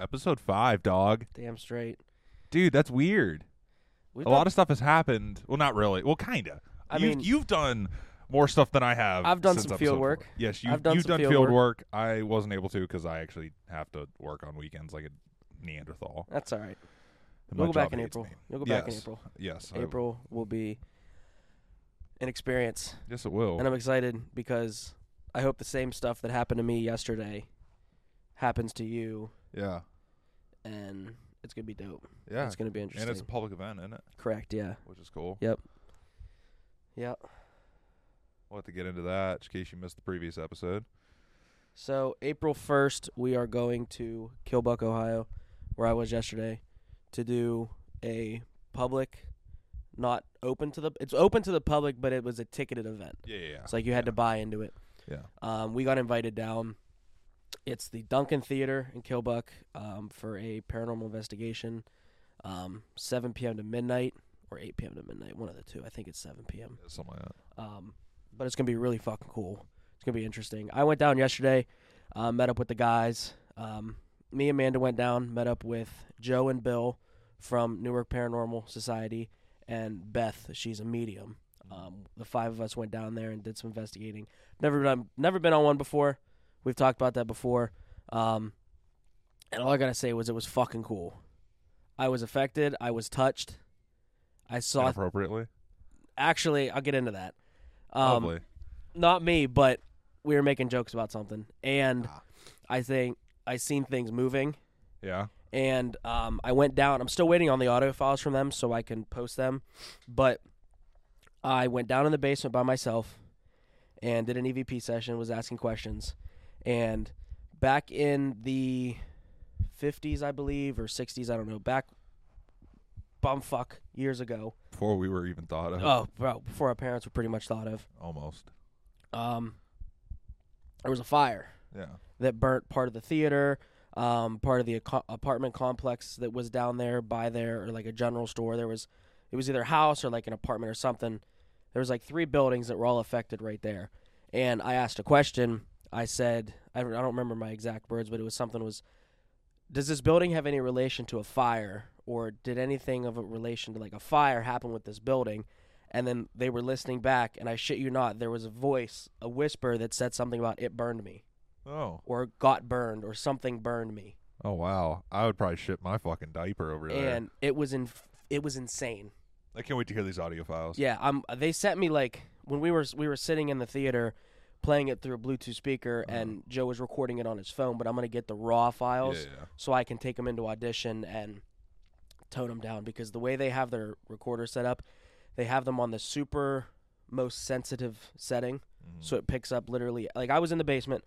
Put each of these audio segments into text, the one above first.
Episode five, dog. Damn straight. Dude, that's weird. We've a lot of stuff has happened. Well, not really. Well, kinda. I you've, mean- you've done more stuff than I have. I've done some field four. work. Yes, you, I've done you've some done field field work. work. I wasn't able to because I actually have to work on weekends like a Neanderthal. That's all right. You'll go back in April. me. You'll go back in April. Yes, April will be an experience, yes, it will. and I'm excited because I hope the same stuff that happened to me yesterday happens to you, yeah, and it's gonna be dope. yeah. It's gonna be interesting. And it's a public event, isn't it? Correct. Yeah. Which is cool. Yep. Yeah. We'll have to get into that in case you missed the previous episode. So April first, we are going to Killbuck, Ohio, where I was yesterday, to do a public, not open to the. It's open to the public, but it was a ticketed event. Yeah, yeah. yeah. It's like you had to buy into it. yeah. Um, we got invited down. It's the Duncan Theater in Killbuck um, for a paranormal investigation, um, 7 p.m. to midnight or 8 p.m. to midnight, one of the two. I think it's 7 p.m. Something like that. Um, but it's gonna be really fucking cool. It's gonna be interesting. I went down yesterday, uh, met up with the guys. Um, me and Amanda went down, met up with Joe and Bill from Newark Paranormal Society, and Beth. She's a medium. Um, the five of us went down there and did some investigating. Never done, never been on one before. We've talked about that before. Um, and all I gotta say was it was fucking cool. I was affected. I was touched. I saw. Inappropriately. Actually, I'll get into that. Um, Lovely. not me, but we were making jokes about something, and Ah. I think I seen things moving, Yeah. and um, I went down. I'm still waiting on the audio files from them so I can post them, but I went down in the basement by myself and did an EVP session. Was asking questions, and back in the 50s, I believe, or 60s, I don't know, back bumfuck years ago. Before we were even thought of. Oh, bro, before our parents were pretty much thought of. Almost. Um, there was a fire. Yeah. that burnt part of the theater, um, part of the aco- apartment complex that was down there by there, or like a general store. There was, it was either a house or like an apartment or something. There was like three buildings that were all affected right there. And I asked a question. I said, I don't remember my exact words, but it was something was, does this building have any relation to a fire, or did anything of a relation to like a fire happen with this building? And then they were listening back, and I shit you not, there was a voice, a whisper that said something about it burned me Oh. or got burned or something burned me Oh wow. I would probably shit my fucking diaper over there. and it was in it was insane I can't wait to hear these audio files. yeah um they sent me like when we were we were sitting in the theater playing it through a bluetooth speaker Uh-huh. and joe was recording it on his phone but i'm to get the raw files yeah. so i can take them into audition and tone them down because the way they have their recorder set up they have them on the super most sensitive setting Mhm. so it picks up literally like I was in the basement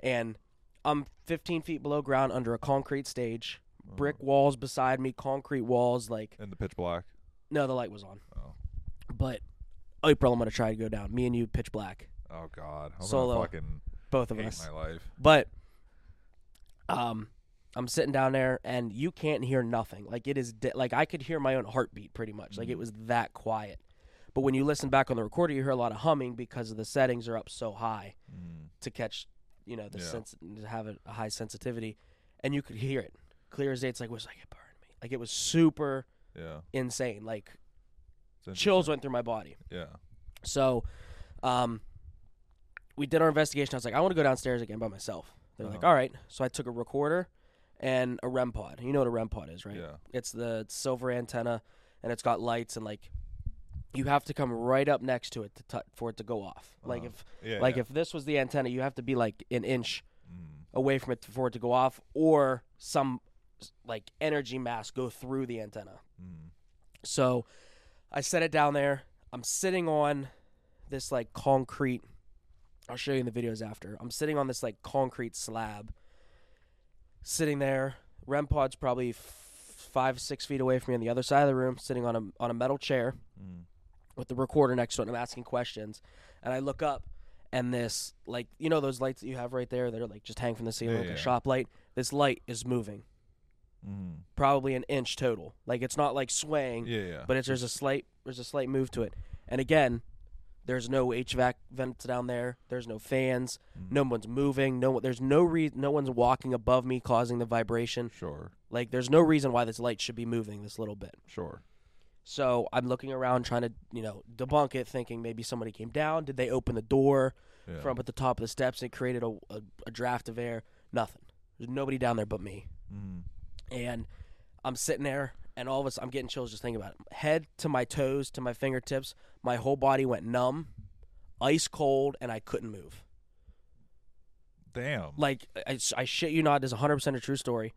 and I'm 15 feet below ground under a concrete stage, brick Uh-huh. walls beside me, concrete walls. Like In the pitch black. no, the light was on, Oh. but April, I'm gonna try to go down. Me and you, pitch black, Oh god. I'm Solo. fucking both of us. my life. But um, I'm sitting down there and you can't hear nothing. Like it is de- like I could hear my own heartbeat pretty much. Like it Mhm. was that quiet. But when you listen back on the recorder, you hear a lot of humming because of the settings are up so high. Mm. to catch, you know, the Yeah. sense to have a, a high sensitivity, and you could hear it clear as day. It's like it was like it burned me. Like it was super Yeah. insane. Like chills went through my body. Yeah. So, um, we did our investigation. I was like, I want to go downstairs again by myself. They're like, Uh-huh. all right. So I took a recorder and a REM pod. You know what a REM pod is, right? Yeah. It's the silver antenna, and it's got lights and like. You have to come right up next to it to t- for it to go off. Like Uh-huh. if Yeah. like yeah. if this was the antenna, you have to be like an inch Mm. away from it for it to go off, or some like energy mass go through the antenna. Mm. So I set it down there. I'm sitting on this like concrete. I'll show you in the videos after. I'm sitting on this like concrete slab, sitting there. REM pod's probably f- five six feet away from me on the other side of the room, sitting on a on a metal chair Mm. with the recorder next to it. And I'm asking questions, and I look up, and this like you know those lights that you have right there that are like just hang from the ceiling Yeah, like yeah. a shop light. This light is moving, Mm. probably an inch total. Like it's not like swaying, Yeah. Yeah. but it's there's a slight there's a slight move to it. And again, There's no HVAC vents down there. There's no fans. Mm. No one's moving. No, there's no re- No one's walking above me, causing the vibration. Sure. Like, there's no reason why this light should be moving this little bit. Sure. So I'm looking around, trying to, you know, debunk it, thinking maybe somebody came down. Did they open the door Yeah. from at the top of the steps and created a, a, a draft of air? Nothing. There's nobody down there but me. Mhm. And I'm sitting there, and all of a sudden, I'm getting chills just thinking about it. Head to my toes, to my fingertips, my whole body went numb, ice cold, and I couldn't move. Damn. Like, I, I shit you not, this is 100% a true story.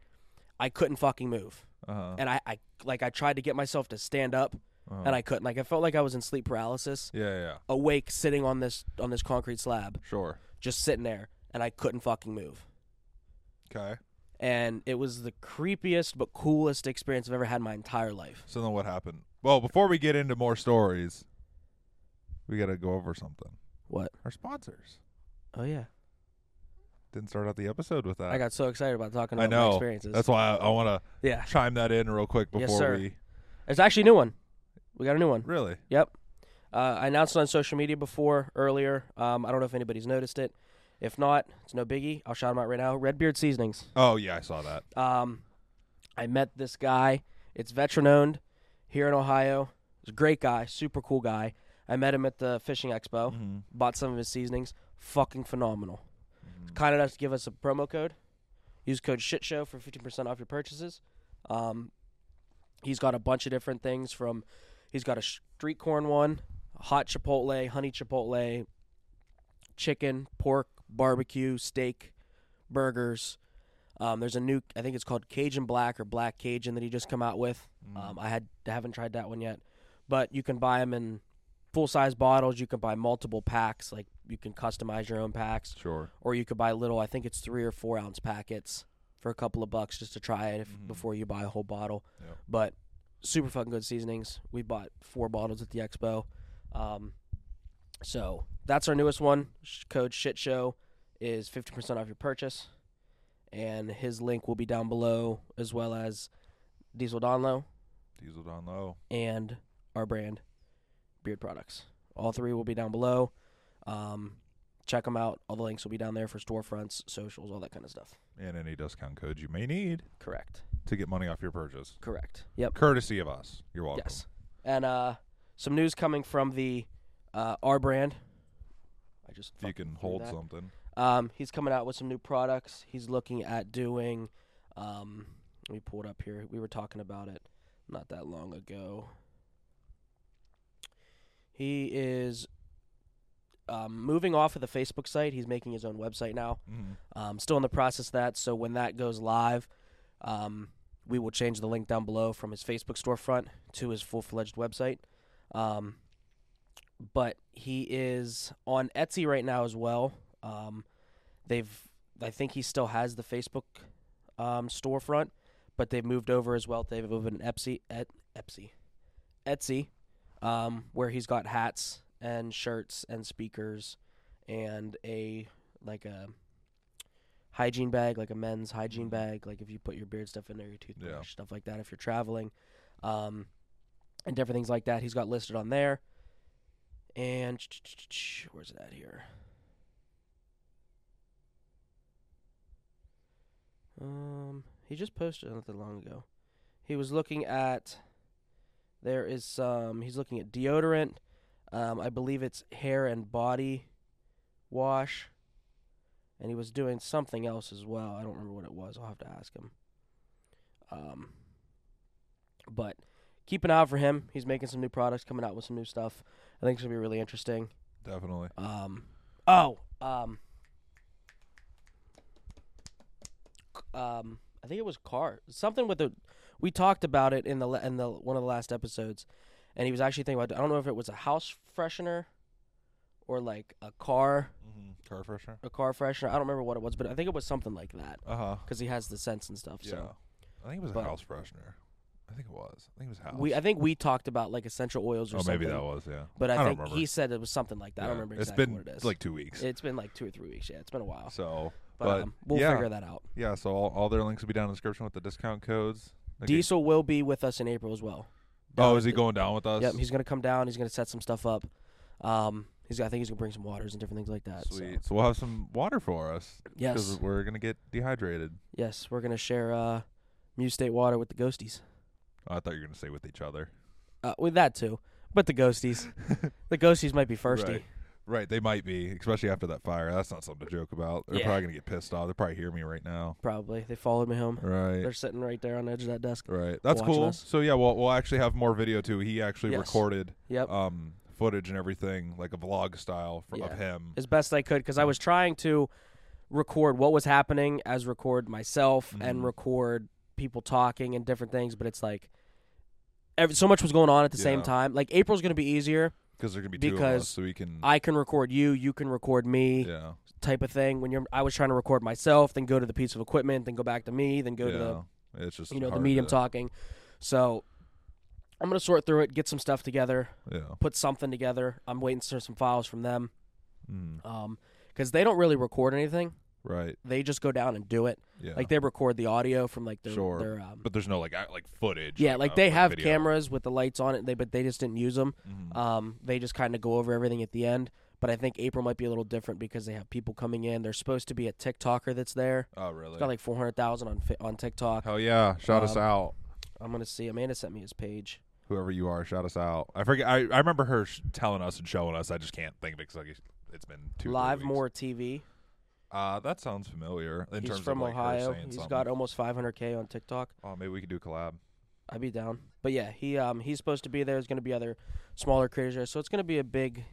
I couldn't fucking move. Uh-huh. And I, I like I tried to get myself to stand up uh-huh. and I couldn't. Like I felt like I was in sleep paralysis, Yeah, yeah, yeah. awake sitting on this on this concrete slab, Sure. just sitting there, and I couldn't fucking move. Okay. And it was the creepiest but coolest experience I've ever had in my entire life. So then what happened? Well, before we get into more stories, we got to go over something. What? Our sponsors. Oh yeah. Didn't start out the episode with that. I got so excited about talking I about my know. experiences. That's why I, I want to yeah. chime that in real quick Yes, before sir. we It's actually a new one. We got a new one. really. Yep. Uh, I announced it on social media before earlier. Um, I don't know if anybody's noticed it. If not, it's no biggie. I'll shout them out right now. Redbeard Seasonings. Oh yeah, I saw that. Um, I met this guy. It's veteran owned here in Ohio. He's a great guy, super cool guy. I met him at the fishing expo. Mm-hmm. Bought some of his seasonings. Fucking phenomenal. Mm-hmm. Kind enough to give us a promo code. Use code SHITSHOW for 15% off your purchases. Um, he's got a bunch of different things from, he's got a street corn one, hot chipotle, honey chipotle, chicken, pork, barbecue, steak, burgers. Um, there's a new, I think it's called Cajun Black or Black Cajun that he just come out with. Mm-hmm. Um, I had haven't tried that one yet, but you can buy them in full size bottles. You can buy multiple packs, like you can customize your own packs, Sure. or you could buy little. I think it's three or four ounce packets for a couple of bucks just to try it if, Mhm. before you buy a whole bottle. Yep. But super fucking good seasonings. We bought four bottles at the expo. Um, so that's our newest one. Code shit show is fifty percent off your purchase, and his link will be down below as well as Diesel Donlow Diesel down low. and R Brand beard products. All three will be down below. Um, check them out. All the links will be down there for storefronts, socials, all that kind of stuff. And any discount codes you may need Correct. to get money off your purchase. Correct. Yep. Courtesy of us. You're welcome. Yes. And uh, some news coming from the uh, R Brand. I just If you can hold that. something. Um, he's coming out with some new products. He's looking at doing. Um, let me pull it up here. We were talking about it not that long ago. He is um, moving off of the Facebook site. He's making his own website now. Mm-hmm. Um, still in the process of that. So when that goes live, um, we will change the link down below from his Facebook storefront to his full fledged website. Um, but he is on Etsy right now as well. Um, they've, I think he still has the Facebook um, storefront, but they've moved over as well. They've moved an Etsy, et, Etsy, Etsy, um, where he's got hats and shirts and speakers and a like a hygiene bag, like a men's hygiene bag, like if you put your beard stuff in there, your toothbrush, Yeah. stuff like that. If you're traveling, um, and different things like that, he's got listed on there. And where's it at here? Um, he just posted not that long ago. He was looking at. There is some. He's looking at deodorant. Um, I believe it's hair and body wash. And he was doing something else as well. I don't remember what it was. I'll have to ask him. Um, but keep an eye out for him. He's making some new products, coming out with some new stuff. I think it's gonna be really interesting. Definitely. Um, oh, um, um, I think it was car something with the. We talked about it in the in the one of the last episodes, and he was actually thinking about. I don't know if it was a house freshener, or like a car Mm-hmm. Car freshener. a car freshener. I don't remember what it was, but I think it was something like that Uh huh. because he has the scents and stuff. Yeah. So I think it was a house freshener. I think it was. I think it was house. we, I think we talked about like essential oils or something. oh, something. maybe that was. Yeah. But I, I don't think remember. he said it was something like that. I don't remember It's exactly been what it is. like two weeks. it's been like two or three weeks. Yeah, it's been a while. so, But, but, um, we'll yeah. figure that out. yeah. So all, all their links will be down in the description with the discount codes. Diesel will be with us in April as well. Oh, is he going down with us? Yep, he's gonna come down. He's gonna set some stuff up. Um, He's I think he's gonna bring some waters and different things like that. so- Sweet. So we'll have some water for us. Yes. Because we're gonna get dehydrated. Yes, we're gonna share uh, Muse State water with the ghosties. Oh, I thought you were gonna say with each other. Uh, with that too, but the ghosties, the ghosties might be thirsty. Right. Right, they might be, especially after that fire. That's not something to joke about. They're Yeah. probably gonna get pissed off. They probably hear me right now. Probably they followed me home. Right. They're sitting right there on the edge of that desk. Right. That's watching cool. us. So yeah, we'll we'll actually have more video too. He actually Yes. recorded Yep. um footage and everything, like a vlog style for, of him. as best I could because I was trying to record what was happening as record myself and Mhm. record people talking and different things, but it's like every, so much was going on at the same time. Like April's going to be easier. Because there're gonna be two of Because us, so we can. I can record you, you can record me, yeah. type of thing. When you're, I was trying to record myself, then go to the piece of equipment, then go back to me, then go yeah. to the it's just you know the medium to- talking. So I'm gonna sort through it, get some stuff together, Yeah. put something together. I'm waiting for some files from them, Mm, um, because they don't really record anything. Right. They just go down and do it. Yeah. Like they record the audio from like their, Sure. their um, but there's no like like footage. yeah, like uh, they have cameras with the lights on it. They but they just didn't use them. Mhm. Um, they just kind of go over everything at the end. But I think April might be a little different because they have people coming in. There's supposed to be a TikToker that's there. oh really? It's got like 400,000 on on TikTok. Hell yeah! Shout us Um, out. I'm gonna see. Amanda sent me his page. Whoever you are, shout us out. I forget. I, I remember her sh- telling us and showing us. I just can't think of it because like, it's been two. Live. More TV. Uh, that sounds familiar. In He's terms from of, like, her Ohio. saying He's something. got almost 500k on TikTok. Oh, maybe we could do a collab. I'd be down. But yeah, he um he's supposed to be there. There's going to be other smaller creators there, so it's going to be a big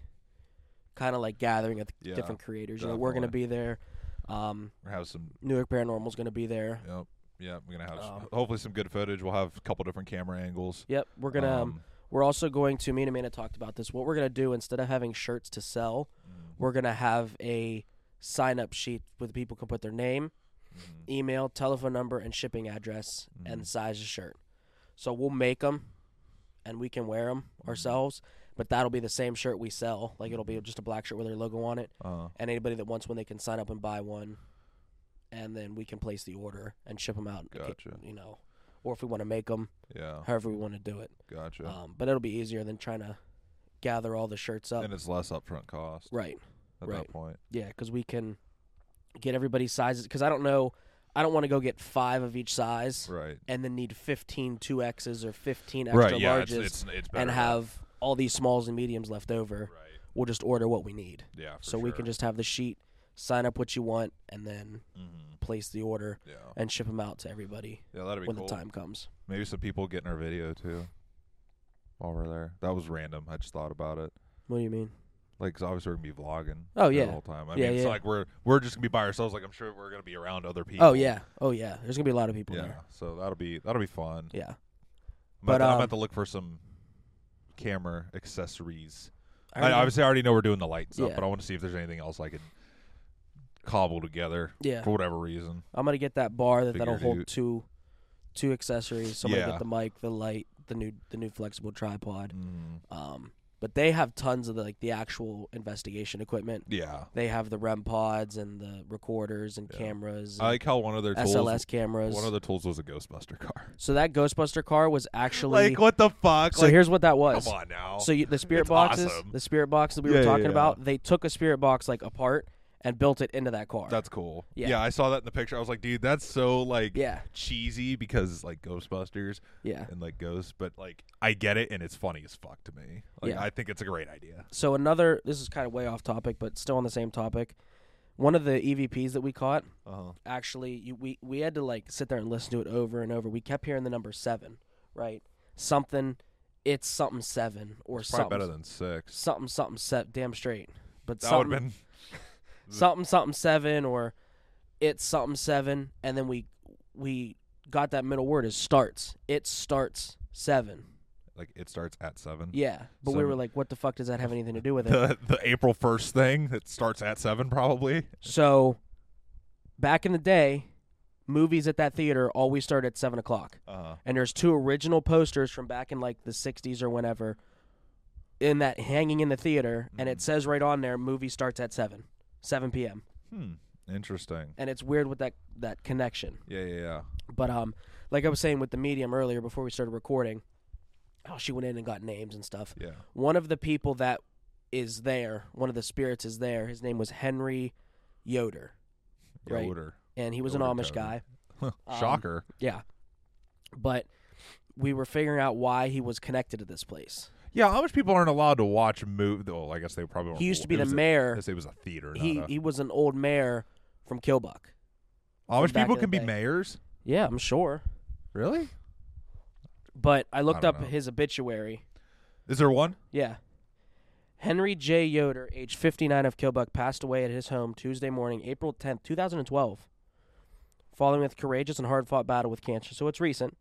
kind of like gathering of Yeah, different creators. You know, we're going to be there. Um, Or have some. Newark Paranormal's going to be there. Yep. Yeah, we're gonna have s- Um, hopefully some good footage. We'll have a couple different camera angles. Yep, we're gonna. Um, we're also going to. Me and Amanda talked about this. What we're gonna do instead of having shirts to sell, mm, we're gonna have a sign up sheet where the people can put their name, mhm, email, telephone number, and shipping address and the size of shirt. So we'll make them, and we can wear them Mm-hmm. ourselves. But that'll be the same shirt we sell. Like it'll be just a black shirt with their logo on it. uh, And anybody that wants one, they can sign up and buy one, and then we can place the order and ship them out. Gotcha. You know, or if we want to make them, yeah, however we want to do it. gotcha. Um, but it'll be easier than trying to gather all the shirts up. and it's less upfront cost Right. At right. that point. Yeah, because we can get everybody's sizes. Because I don't know, I don't want to go get five of each size Right. and then need 15 two X's or 15 extra Right. Yeah. Larges it's it's better and have all these smalls and mediums left over. Right. We'll just order what we need. Yeah. So we can just have the sheet, sign up what you want, and then Mhm. place the order Yeah. and ship them out to everybody Yeah. That'd be when cool. the time comes. Maybe some people getting our video too. While we're there, that was random. I just thought about it. What do you mean? Like, 'cause obviously we're gonna be vlogging. Oh, the yeah. whole time. I Yeah, mean, it's yeah. like we're we're just gonna be by ourselves. Like, I'm sure we're gonna be around other people. Oh yeah, oh yeah. There's gonna be a lot of people Yeah. there. So that'll be that'll be fun. Yeah. I'm But, about to, I'm um, about to look for some camera accessories. I, already- obviously I already know we're doing the lights Yeah. but I want to see if there's anything else I could cobble together yeah. for whatever reason. I'm gonna get that bar that that'll hold two two accessories. So I'm gonna get the mic, the light, the new the new flexible tripod. Mm, Um, but they have tons of the, like the actual investigation equipment. yeah. They have the REM pods and the recorders and Yeah. cameras, I like how one of their tools SLS cameras. one of the tools was a Ghostbuster car. so that Ghostbuster car was actually. like what the fuck? so like, here's what that was. come on now. So you, the spirit It's boxes, awesome. the spirit box that we Yeah, were talking yeah. about, they took a spirit box like apart and built it into that car. That's cool. Yeah. Yeah. I saw that in the picture. I was like, dude, that's so like yeah, cheesy because it's like Ghostbusters yeah. and like ghosts, but like I get it and it's funny as fuck to me. Like Yeah. I think it's a great idea. So another, this is kind of way off topic, but still on the same topic. One of the EVPs that we caught, Uh-huh. actually, you, we we had to like sit there and listen to it over and over. We kept hearing the number seven, right? Something, it's something seven or It's something, better than six. something something set, damn straight. But That would have been something something seven or it's something seven, and then we we got that middle word is starts. It starts seven. like it starts at seven. Yeah, but we were like, what the fuck does that have anything to do with it? The the April first thing that starts at seven probably. So, back in the day, movies at that theater always started at seven o'clock, Uh and there's two original posters from back in like the '60s or whenever, in that hanging in the theater, and it Mhm. says right on there, movie starts at seven, seven p.m. hmm. Interesting. And it's weird with that that connection. Yeah, yeah, yeah. But um, like I was saying with the medium earlier before we started recording, how she went in and got names and stuff. Yeah. One of the people that is there. One of the spirits is there. His name was Henry Yoder, Right. Yoder. and he was an Amish Yoder. guy. Um, Shocker. Yeah, but we were figuring out why he was connected to this place. Yeah, Amish people aren't allowed to watch movies? Well, I guess they probably. Weren't, He used to be it the mayor. a- mayor. It was a theater. He a, he was an old mayor from Killbuck. Amish back people can be day. mayors. Yeah, I'm sure. Really? But I looked don't up know. his obituary. Is there one? Yeah. Henry J. Yoder, age 59 of Killbuck, passed away at his home Tuesday morning, April 10th, 2012, following a courageous and hard fought battle with cancer. So it's recent.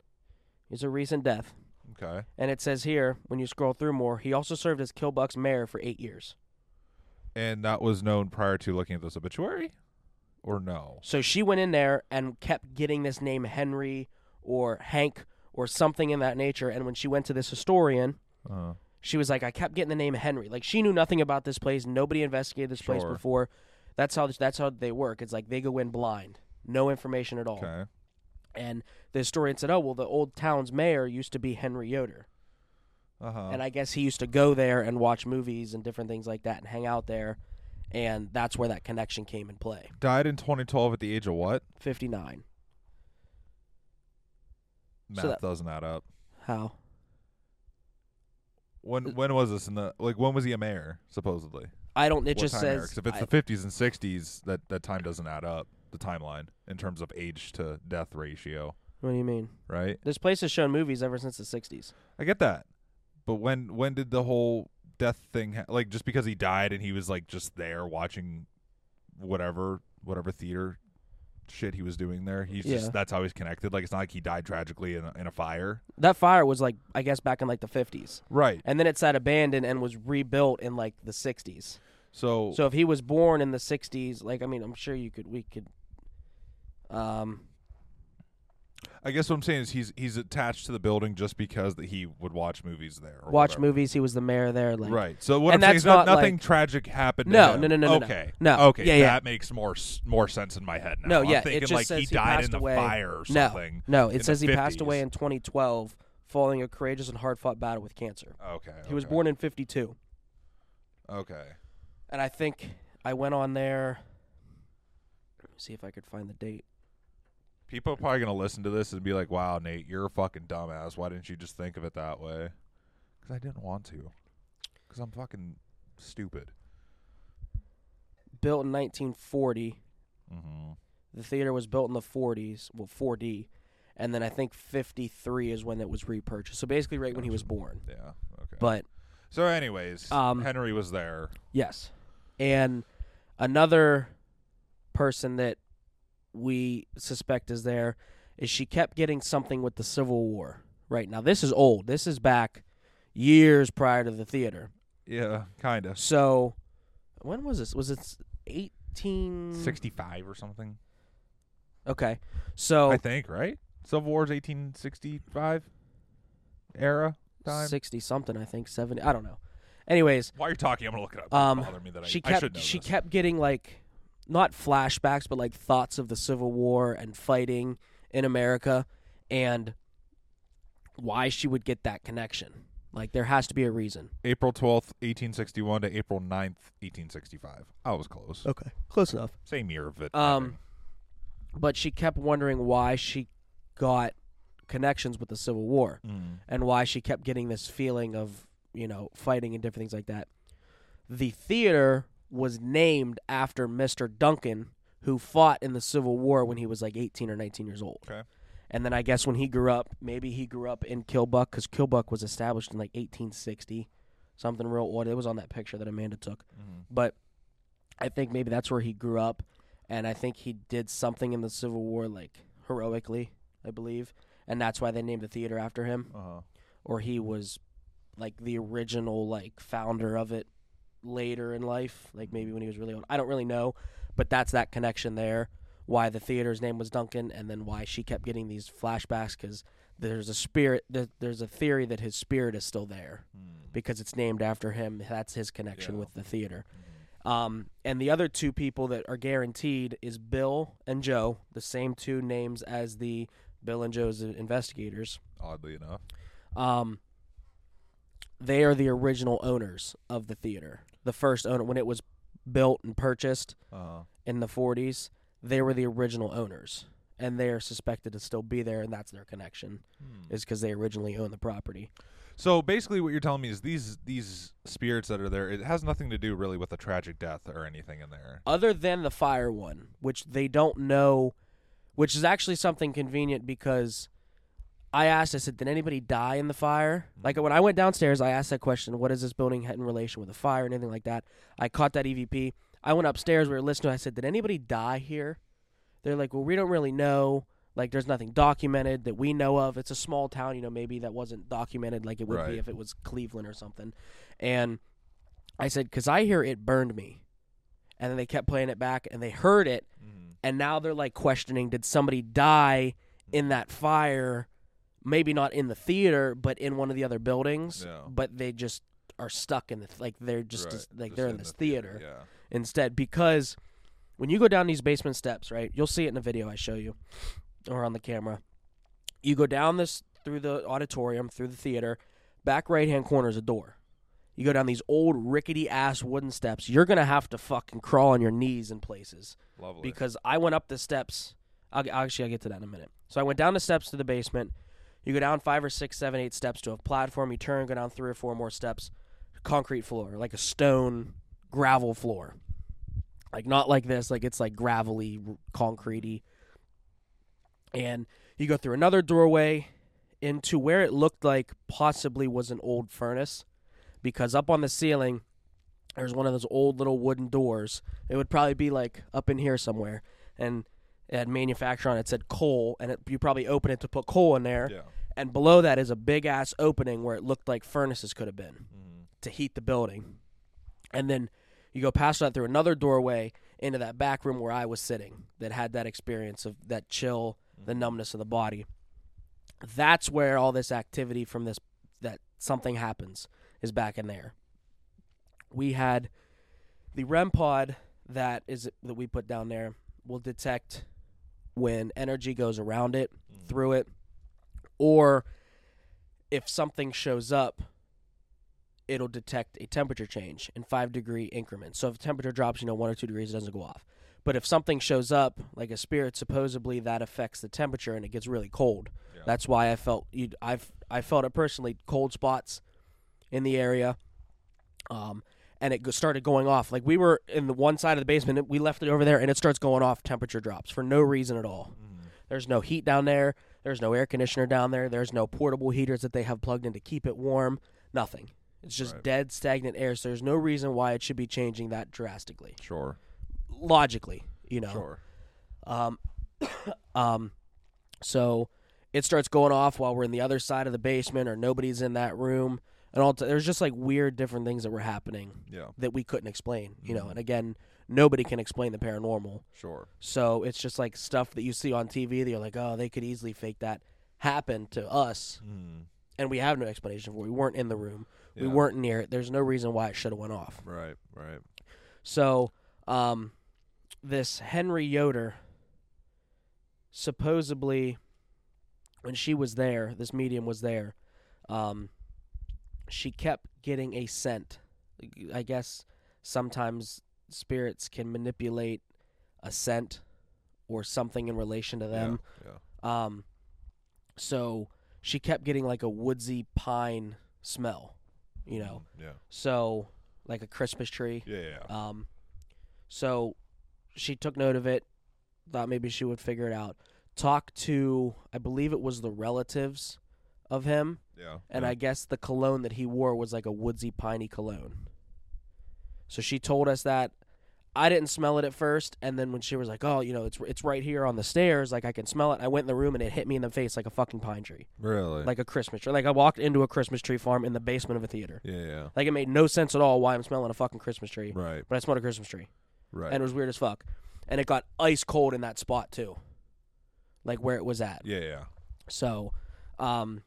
It's a recent death. Okay. And it says here, when you scroll through more, he also served as Killbuck's mayor for eight years. And that was known prior to looking at this obituary, or no? So she went in there and kept getting this name Henry or Hank or something in that nature. And when she went to this historian, Uh, she was like, I kept getting the name Henry. Like she knew nothing about this place. Nobody investigated this place Sure. before. That's how that's how they work. It's like they go in blind, no information at all. okay. And the historian said, "Oh well, the old town's mayor used to be Henry Yoder, Uh huh. and I guess he used to go there and watch movies and different things like that and hang out there." And that's where that connection came in play. Died in 2012 at the age of what? Fifty nine. Math So that- doesn't add up. How? When when was this in the like? When was he a mayor? Supposedly. I don't. It What just era? if it's I- the 50s and 60s, that that time doesn't add up. The timeline in terms of age to death ratio, What do you mean? right? This place has shown movies ever since the '60s. I get that, but when when did the whole death thing ha- like just because he died and he was like just there watching whatever whatever theater shit he was doing there? He's Yeah. just that's how he's connected. Like it's not like he died tragically in a, in a fire, That fire was like, I guess, back in like the '50s, right? and then it sat abandoned and was rebuilt in like the '60s. So, So if he was born in the '60s, like I mean, I'm sure you could, we could, um, I guess what I'm saying is he's he's attached to the building just because that he would watch movies there. Or watch whatever. movies. He was the mayor there, like Right. So what And I'm saying that's is not, not, nothing like- tragic happened. to No, him. no, no, no, no, no. Okay. No. Okay. Yeah, yeah. That makes more s- more sense in my head now. No, I'm yeah, it thinking just like says he he died passed in the away- fire or no, something. no. in It the says he passed 50s. away in 2012 following a courageous and hard fought battle with cancer. Okay. He was okay. born in 52, Okay. and I think I went on there. Let me see if I could find the date. People are probably gonna listen to this and be like, "Wow, Nate, you're a fucking dumbass. Why didn't you just think of it that way?" Because I didn't want to. Because I'm fucking stupid. Built in 1940. Mm-hmm. The theater was built in the 40s, well 4D, and then I think 53 is when it was repurchased. So basically, right when he was born. Yeah. Okay. But so, anyways, Um, Henry was there. yes, and another person that we suspect is there is she kept getting something with the Civil War. Right now, this is old. This is back years prior to the theater. Yeah, kind of. So when was this? Was it eighteen sixty-five or something. Okay, so I think, right? Civil War's 1865 era time. 60 something, I think 70. I don't know. Anyways, While you're talking, I'm gonna look it up. Um, Doesn't bother me that I, she I kept should know she this. kept getting like not flashbacks but like thoughts of the civil war and fighting in america and why she would get that connection like there has to be a reason April 12th, 1861 to April 9th, 1865. I was close. okay close enough Same year of it. Um but she kept wondering why she got connections with the civil war Mm. and why she kept getting this feeling of you know fighting and different things like that the theater was named after mr duncan who fought in the civil war when he was like 18 or 19 years old Okay. and then i guess when he grew up maybe he grew up in killbuck because killbuck was established in like 1860 something real odd it was on that picture that amanda took Mhm. but i think maybe that's where he grew up and i think he did something in the civil war like heroically i believe and that's why they named the theater after him Uh-huh. or he was like the original like founder of it later in life like maybe when he was really old i don't really know but that's that connection there why the theater's name was duncan and then why she kept getting these flashbacks because there's a spirit there's a theory that his spirit is still there Mm. because it's named after him that's his connection Yeah. with the theater Mhm. um, and the other two people that are guaranteed is bill and joe the same two names as the bill and joe's investigators Oddly enough. um, they are the original owners of the theater. The first owner when it was built and purchased Uh, in the 40s. They were the original owners, and they are suspected to still be there, and that's their connection hmm. is because they originally owned the property. So basically, what you're telling me is these these spirits that are there, it has nothing to do really with a tragic death or anything in there. other than the fire one, which they don't know, which is actually something convenient because I asked, I said, did anybody die in the fire? Like when I went downstairs, I asked that question, what is this building had in relation with the fire and anything like that? I caught that EVP. I went upstairs, we were listening. I said, did anybody die here? They're like, well, we don't really know. Like, there's nothing documented that we know of. It's a small town, you know, maybe that wasn't documented like it would Right. be if it was Cleveland or something. And I said, because I hear it burned me. And then they kept playing it back and they heard it. Mm. And now they're like questioning did somebody die in that fire? Maybe not in the theater, but in one of the other buildings. Yeah. But they just are stuck in the, like, they're just, Right, like, just they're in the this theater Yeah. instead because when you go down these basement steps, right? You'll see it in the video I show you or on the camera. You go down this through the auditorium, through the theater, back right hand corner is a door. You go down these old rickety ass wooden steps. You're going to have to fucking crawl on your knees in places Lovely. because I went up the steps. I'll, actually, I'll get to that in a minute. So I went down the steps to the basement. You go down five or six, seven, eight steps to a platform. You turn, go down three or four more steps. Concrete floor, like a stone gravel floor. Like not like this, like it's like gravelly, concretey. And you go through another doorway into where it looked like possibly was an old furnace, because up on the ceiling there's one of those old little wooden doors. It would probably be like up in here somewhere, and it had manufacturer on it. It said coal, and it, you probably open it to put coal in there. yeah. And below that is a big ass opening where it looked like furnaces could have been Mm. to heat the building. And then you go past that through another doorway into that back room where I was sitting that had that experience of that chill, the numbness of the body. That's where all this activity from this that something happens is back in there. We had the REM pod that is that we put down there will detect when energy goes around it, Mm. through it, or if something shows up it'll detect a temperature change in five degree increments. So if temperature drops, you know, one or two degrees, it doesn't go off. But if something shows up, like a spirit, supposedly that affects the temperature and it gets really cold. Yeah. That's why I felt you. I've I felt it personally, cold spots in the area, um, and it started going off. Like we were in the one side of the basement, we left it over there, and it starts going off. Temperature drops for no reason at all. Mm. There's no heat down there. There's no air conditioner down there. There's no portable heaters that they have plugged in to keep it warm. Nothing. It's just Right. dead, stagnant air. So there's no reason why it should be changing that drastically. Sure. Logically, you know. Sure. Um, um, so it starts going off while we're in the other side of the basement or nobody's in that room, and all. T- there's just like weird different things that were happening Yeah. that we couldn't explain. You know, Mhm. and again, nobody can explain the paranormal. Sure. So it's just like stuff that you see on TV that you're like, oh, they could easily fake that. Happened to us, Mm. and we have no explanation for. it. We weren't in the room. We weren't near it. There's no reason why it should have went off. Right. Right. So, um, this Henry Yoder, supposedly, when she was there, this medium was there, um, she kept getting a scent. I guess sometimes spirits can manipulate a scent or something in relation to them. Yeah. yeah. Um, so she kept getting like a woodsy pine smell, you know. Mm. Yeah. So like a Christmas tree. Yeah. Yeah. yeah. Um, so she took note of it, thought maybe she would figure it out. Talked to, I believe it was the relatives of him, yeah. and yeah. I guess the cologne that he wore was like a woodsy, piney cologne. So she told us that. I didn't smell it at first, and then when she was like, "Oh, you know, it's it's right here on the stairs, like I can smell it," I went in the room and it hit me in the face like a fucking pine tree, really. like a Christmas tree. Like I walked into a Christmas tree farm in the basement of a theater. Yeah. Yeah. Like it made no sense at all why I'm smelling a fucking Christmas tree, Right. but I smelled a Christmas tree Right. and it was weird as fuck. And it got ice cold in that spot too, like where it was at. yeah. Yeah. So, um,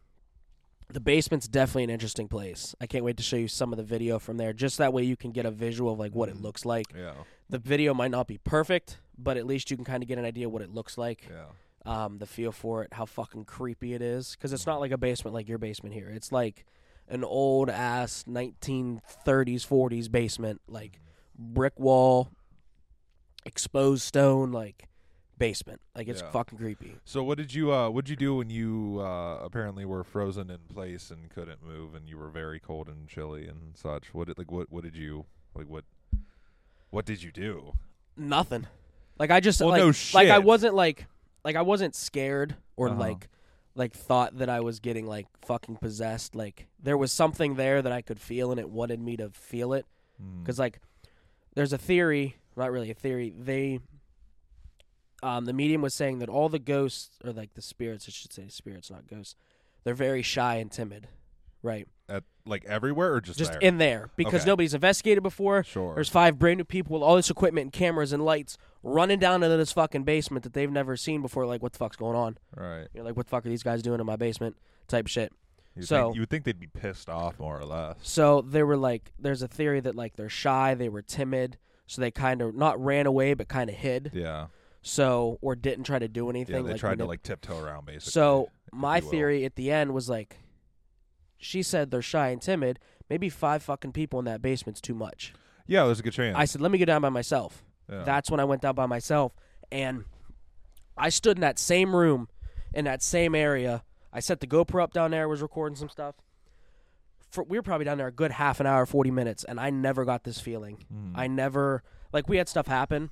the basement's definitely an interesting place. I can't wait to show you some of the video from there, just that way you can get a visual of like what it Mhm. looks like. Yeah. The video might not be perfect, but at least you can kind of get an idea what it looks like. Yeah. Um, the feel for it, how fucking creepy it is, because it's not like a basement like your basement here. It's like an old ass 1930s 40s basement, like brick wall, exposed stone, like basement. Like it's Yeah. fucking creepy. So what did you uh what did you do when you uh apparently were frozen in place and couldn't move and you were very cold and chilly and such? What did like what what did you like what what did you do? Nothing. Like I just Well, like no like I shit. wasn't like like I wasn't scared or Uh-huh. like like thought that I was getting like fucking possessed. Like there was something there that I could feel and it wanted me to feel it. Mm. because like there's a theory not really a theory they um the medium was saying that all the ghosts or like the spirits i should say spirits not ghosts they're very shy and timid right at like everywhere or just just there? in there because Okay. nobody's investigated before sure. there's five brand new people with all this equipment and cameras and lights running down into this fucking basement that they've never seen before like what the fuck's going on right. you know like what the fuck are these guys doing in my basement type shit You So- think, you would think they'd be pissed off more or less. So they were like, there's a theory that like they're shy, they were timid, so they kind of not ran away, but kind of hid. Yeah. So or didn't try to do anything. Yeah, they like, tried to like tiptoe around basically. So my theory at the end was like, she said they're shy and timid. Maybe five fucking people in that basement's too much. Yeah, there's a good chance. I said, let me go down by myself. yeah. That's when I went down by myself, and I stood in that same room, in that same area. I set the GoPro up down there, was recording some stuff. For, we were probably down there a good half an hour, forty minutes, and I never got this feeling. Mhm. I never like we had stuff happen,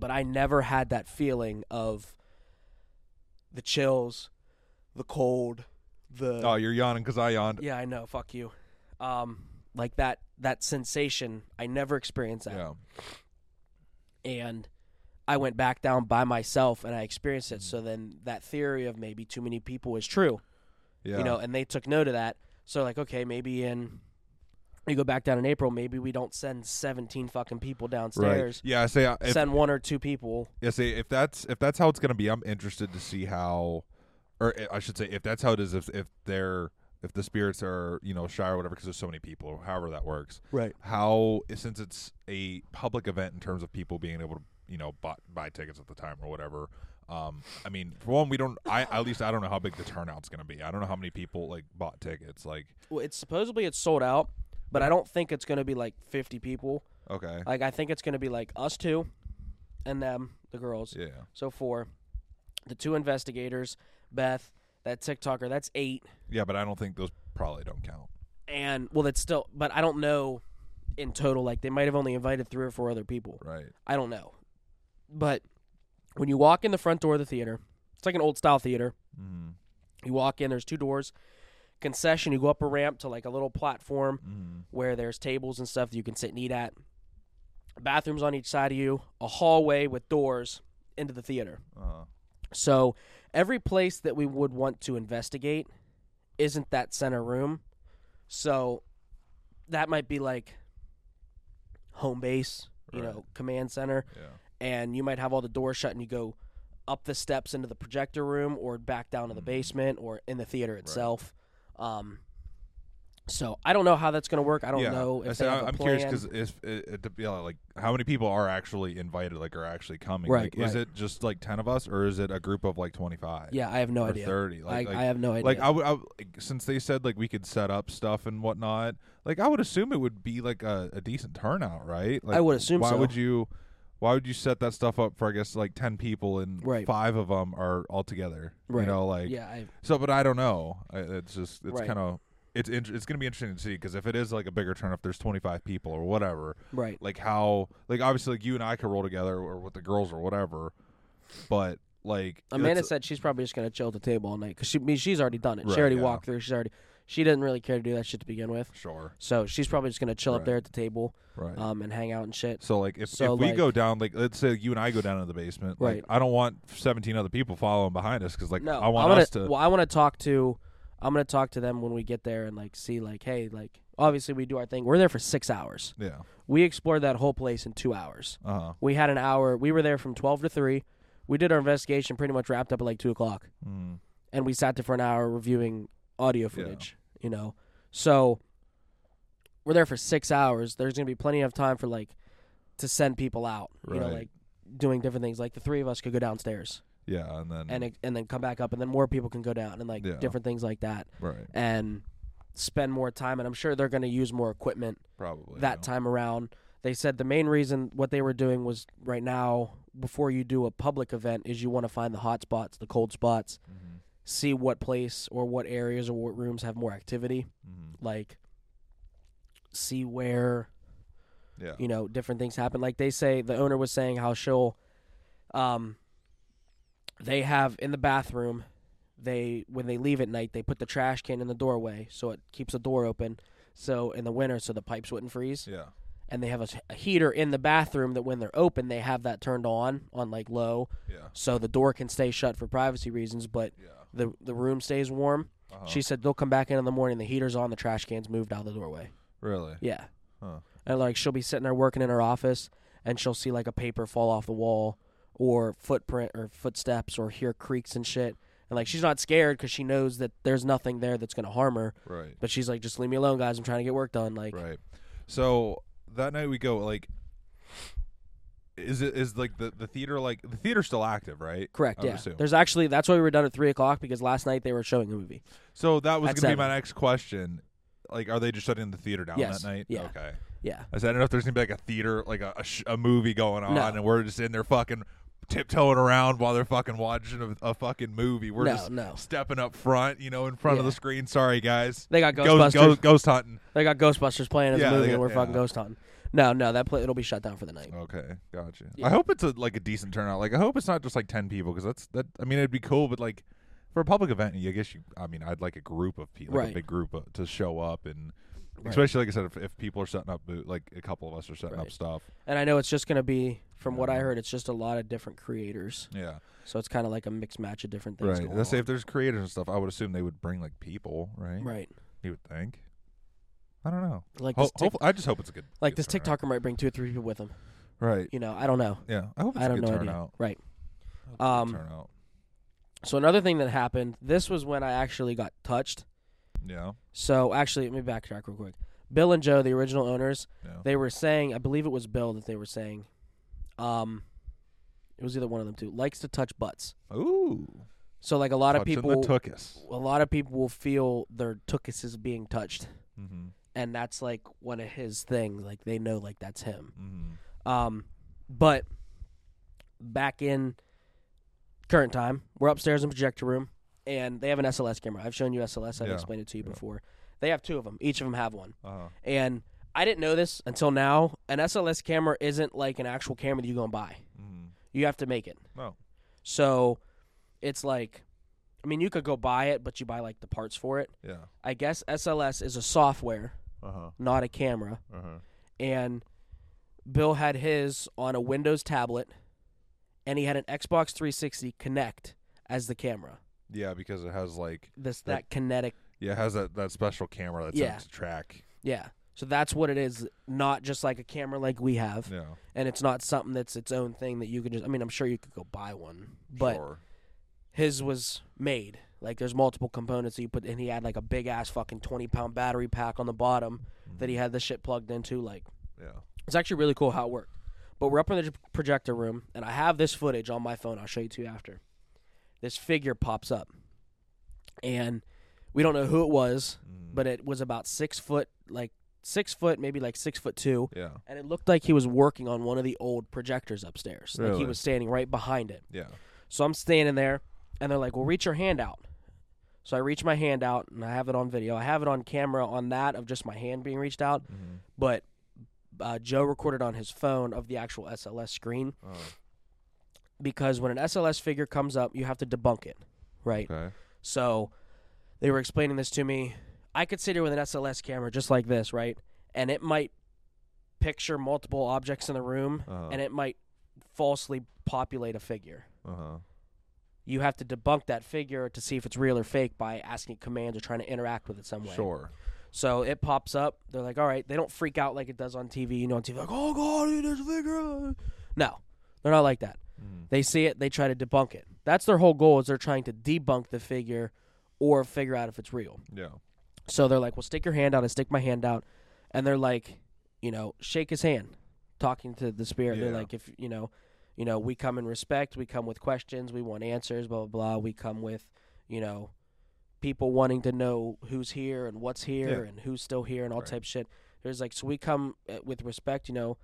but I never had that feeling of the chills, the cold, the Oh, you're yawning because I yawned. yeah, I know. Fuck you. Um, like that that sensation. I never experienced that Yeah. and I went back down by myself and I experienced Mm. it. So then that theory of maybe too many people is true, Yeah. you know, and they took note of that. So like, okay, maybe in we go back down in April, maybe we don't send seventeen fucking people downstairs. right. downstairs. Yeah. I say uh, if, Send one or two people. yeah. Say if that's if that's how it's gonna be, I'm interested to see how, or I should say, if that's how it is, if if they're if the spirits are you know shy or whatever because there's so many people, or however that works. Right. How since it's a public event in terms of people being able to you know buy, buy tickets at the time or whatever. Um, I mean, for one, we don't. I at least I don't know how big the turnout's gonna be. I don't know how many people like bought tickets. Like, Well, it's supposedly it's sold out, but I don't think it's going to be like fifty people. okay, Like I think it's going to be like us two, and them, the girls. yeah, So four, the two investigators, Beth, that TikToker. That's eight. yeah, but I don't think those probably don't count. and well it's still but i don't know in total like they might have only invited three or four other people Right. i don't know but when you walk in the front door of the theater it's like an old style theater Mm. you walk in there's two doors concession you go up a ramp to like a little platform Mm. where there's tables and stuff that you can sit and eat at bathrooms on each side of you a hallway with doors into the theater Uh, so every place that we would want to investigate isn't that center room. So that might be like home base, you Right. know, command center, yeah. and you might have all the doors shut and you go up the steps into the projector room or back down to the Mhm. basement or in the theater itself. Um so I don't know how that's going to work. I don't yeah. know I if I- have a I'm plan. curious because if it, it, dep- yeah, like how many people are actually invited, like are actually coming? Right, Like, is it just like ten of us, or is it a group of like twenty five? yeah, I have no idea. thirty. Like, I, like, I have no idea. like I would, I since they said like we could set up stuff and whatnot. Like I would assume it would be like a, a decent turnout, right? Like, I would assume why so. would you? Why would you set that stuff up for I guess like ten people and Right. five of them are all together? Right. You know, like yeah, I, so. But I don't know. It's just it's Right. kind of it's int- it's gonna be interesting to see because if it is like a bigger turn, if there's 25 people or whatever, right. like how like obviously like you and I could roll together or with the girls or whatever, but like Amanda said she's probably just gonna chill at the table all night because she I mean, she's already done it. Right, she already yeah. walked through. She's already she didn't really care to do that shit to begin with. sure So she's probably just gonna chill up Right. there at the table right. um, and hang out and shit. so like if, so, if we like- go down like let's say you and I go down to the basement, like, Right. I don't want 17 other people following behind us because like no, I want am gonna, us to Well, I want to talk to. I'm gonna talk to them when we get there and like see like, hey, like obviously we do our thing. We're there for six hours. yeah We explored that whole place in two hours. uh huh We had an hour. We were there from twelve to three. We did our investigation. Pretty much wrapped up at like two o'clock. mm. and we sat there for an hour reviewing audio footage. You know, so we're there for six hours. There's gonna be plenty of time for like to send people out. You know, Right. like doing different things. Like the three of us could go downstairs yeah and then and it- and then come back up, and then more people can go down and like Yeah. different things like that. right And spend more time, and I'm sure they're going to use more equipment Probably that yeah. time around. They said the main reason what they were doing was right now before you do a public event is you want to find the hot spots, the cold spots, Mhm. See what place or what areas or what rooms have more activity, Mhm. like see where Yeah. you know different things happen. Like they say, the owner was saying how she'll, um, they have in the bathroom, they when they leave at night they put the trash can in the doorway so it keeps the door open. So in the winter, so the pipes wouldn't freeze. Yeah. and they have a heater in the bathroom that when they're open they have that turned on on like low Yeah. so the door can stay shut for privacy reasons but Yeah. The the room stays warm Uh-huh. she said they'll come back in in the morning the heater's on the trash cans moved out of the doorway really. yeah Huh. and like she'll be sitting there working in her office and she'll see like a paper fall off the wall or footprint or footsteps or hear creaks and shit and like she's not scared because she knows that there's nothing there that's gonna harm her Right. but she's like just leave me alone guys i'm trying to get work done like Right. So that night we go like is it is like the the theater like the theater's still active, right? Correct. I Yeah. assume. There's actually that's why we were done at three o'clock because last night they were showing a movie. So that was going to be my next question. Like, are they just shutting the theater down Yes. that night? Yeah. Okay. Yeah. I said, I don't know if there's to be like a theater, like a, a, sh- a movie going on, No. and we're just in there fucking tiptoeing around while they're fucking watching a, a fucking movie. We're no, just no. stepping up front, you know, in front of the screen. Sorry, guys. They got Ghost, Ghostbusters. ghost, ghost hunting. They got Ghostbusters playing as Yeah, a movie, got- and we're fucking ghost hunting. No, no, that play it'll be shut down for the night. Okay, gotcha. Yeah. I hope it's a like a decent turnout. Like, I hope it's not just like ten people because that's that. I mean, it'd be cool, but like for a public event, I guess you. I mean, I'd like a group of people, like a big group uh, to show up and. Right. Especially like I said, if, if people are setting up, booth, like a couple of us are setting up stuff. And I know it's just gonna be, from what I heard, it's just a lot of different creators. Yeah, So it's kind of like a mixed match of different things. right. going Let's say if there's creators and stuff, I would assume they would bring like people, right? right. You would think. I don't know. Like Ho- hopefully- I just hope it's a good. like good this turnout. TikToker might bring two or three people with him. Right. You know, I don't know. Yeah. I hope it's I a don't good know idea. turnout. Right. Hope it's a good Um, turnout. So another thing that happened. This was when I actually got touched. Yeah. So actually, let me backtrack real quick. Bill and Joe, the original owners, Yeah. they were saying, I believe it was Bill that they were saying, um, it was either one of them two, likes to touch butts. Ooh. So like a lot of people, a lot of people will feel their tuchus is being touched, Mm-hmm. And that's like one of his things. Like they know like that's him. Mm-hmm. Um, but back in current time, we're upstairs in projector room, and they have an SLS camera. I've shown you SLS. I've Yeah. explained it to you Yeah. before. They have two of them. Each of them have one. Uh-huh. And I didn't know this until now. An SLS camera isn't like an actual camera that you go and buy. Mm-hmm. You have to make it. Oh. So it's like, I mean, you could go buy it, but you buy like the parts for it. Yeah. I guess SLS is a software, Uh-huh. not a camera. Uh-huh. And Bill had his on a Windows tablet, and he had an Xbox 360 Kinect as the camera. Yeah, because it has like This That- that kinetic, yeah, it has that, that special camera that's Yeah. to track. yeah. So that's what it is. Not just like a camera like we have. Yeah. and it's not something that's its own thing that you can just. I mean, I'm sure you could go buy one, but sure. his was made. Like there's multiple components that you put, and he had like a big ass fucking 20 pound battery pack on the bottom that he had the shit plugged into. Like Yeah. it's actually really cool how it worked. But we're up in the projector room, and I have this footage on my phone. I'll show you two after. This figure pops up, and we don't know who it was, Mm. but it was about six foot, like six foot, maybe like six foot two, yeah. and it looked like he was working on one of the old projectors upstairs. Like he was standing right behind it. Yeah. So I'm standing there, and they're like, "Well, reach your hand out." So I reach my hand out, and I have it on video. I have it on camera on that of just my hand being reached out, Mm-hmm. but uh, Joe recorded on his phone of the actual SLS screen Oh, because when an SLS figure comes up, you have to debunk it, right? okay. So they were explaining this to me. I could sit here with an SLS camera just like this, right? And it might picture multiple objects in the room, Uh-huh. and it might falsely populate a figure. Uh-huh. You have to debunk that figure to see if it's real or fake by asking commands or trying to interact with it some way. Sure. So it pops up. They're like, all right. They don't freak out like it does on TV. You know, on TV, like, oh god, there's a figure. No, they're not like that. Mm. They see it, they try to debunk it. That's their whole goal. Is they're trying to debunk the figure or figure out if it's real. Yeah. So they're like, well, stick your hand out. I stick my hand out, and they're like, you know, shake his hand, talking to the spirit. They're like, if you know, you know, we come in respect. We come with questions. We want answers. Blah blah blah. We come with, you know, people wanting to know who's here and what's here Yeah. and who's still here and all Right. type shit. There's like so we come uh, with respect, you know.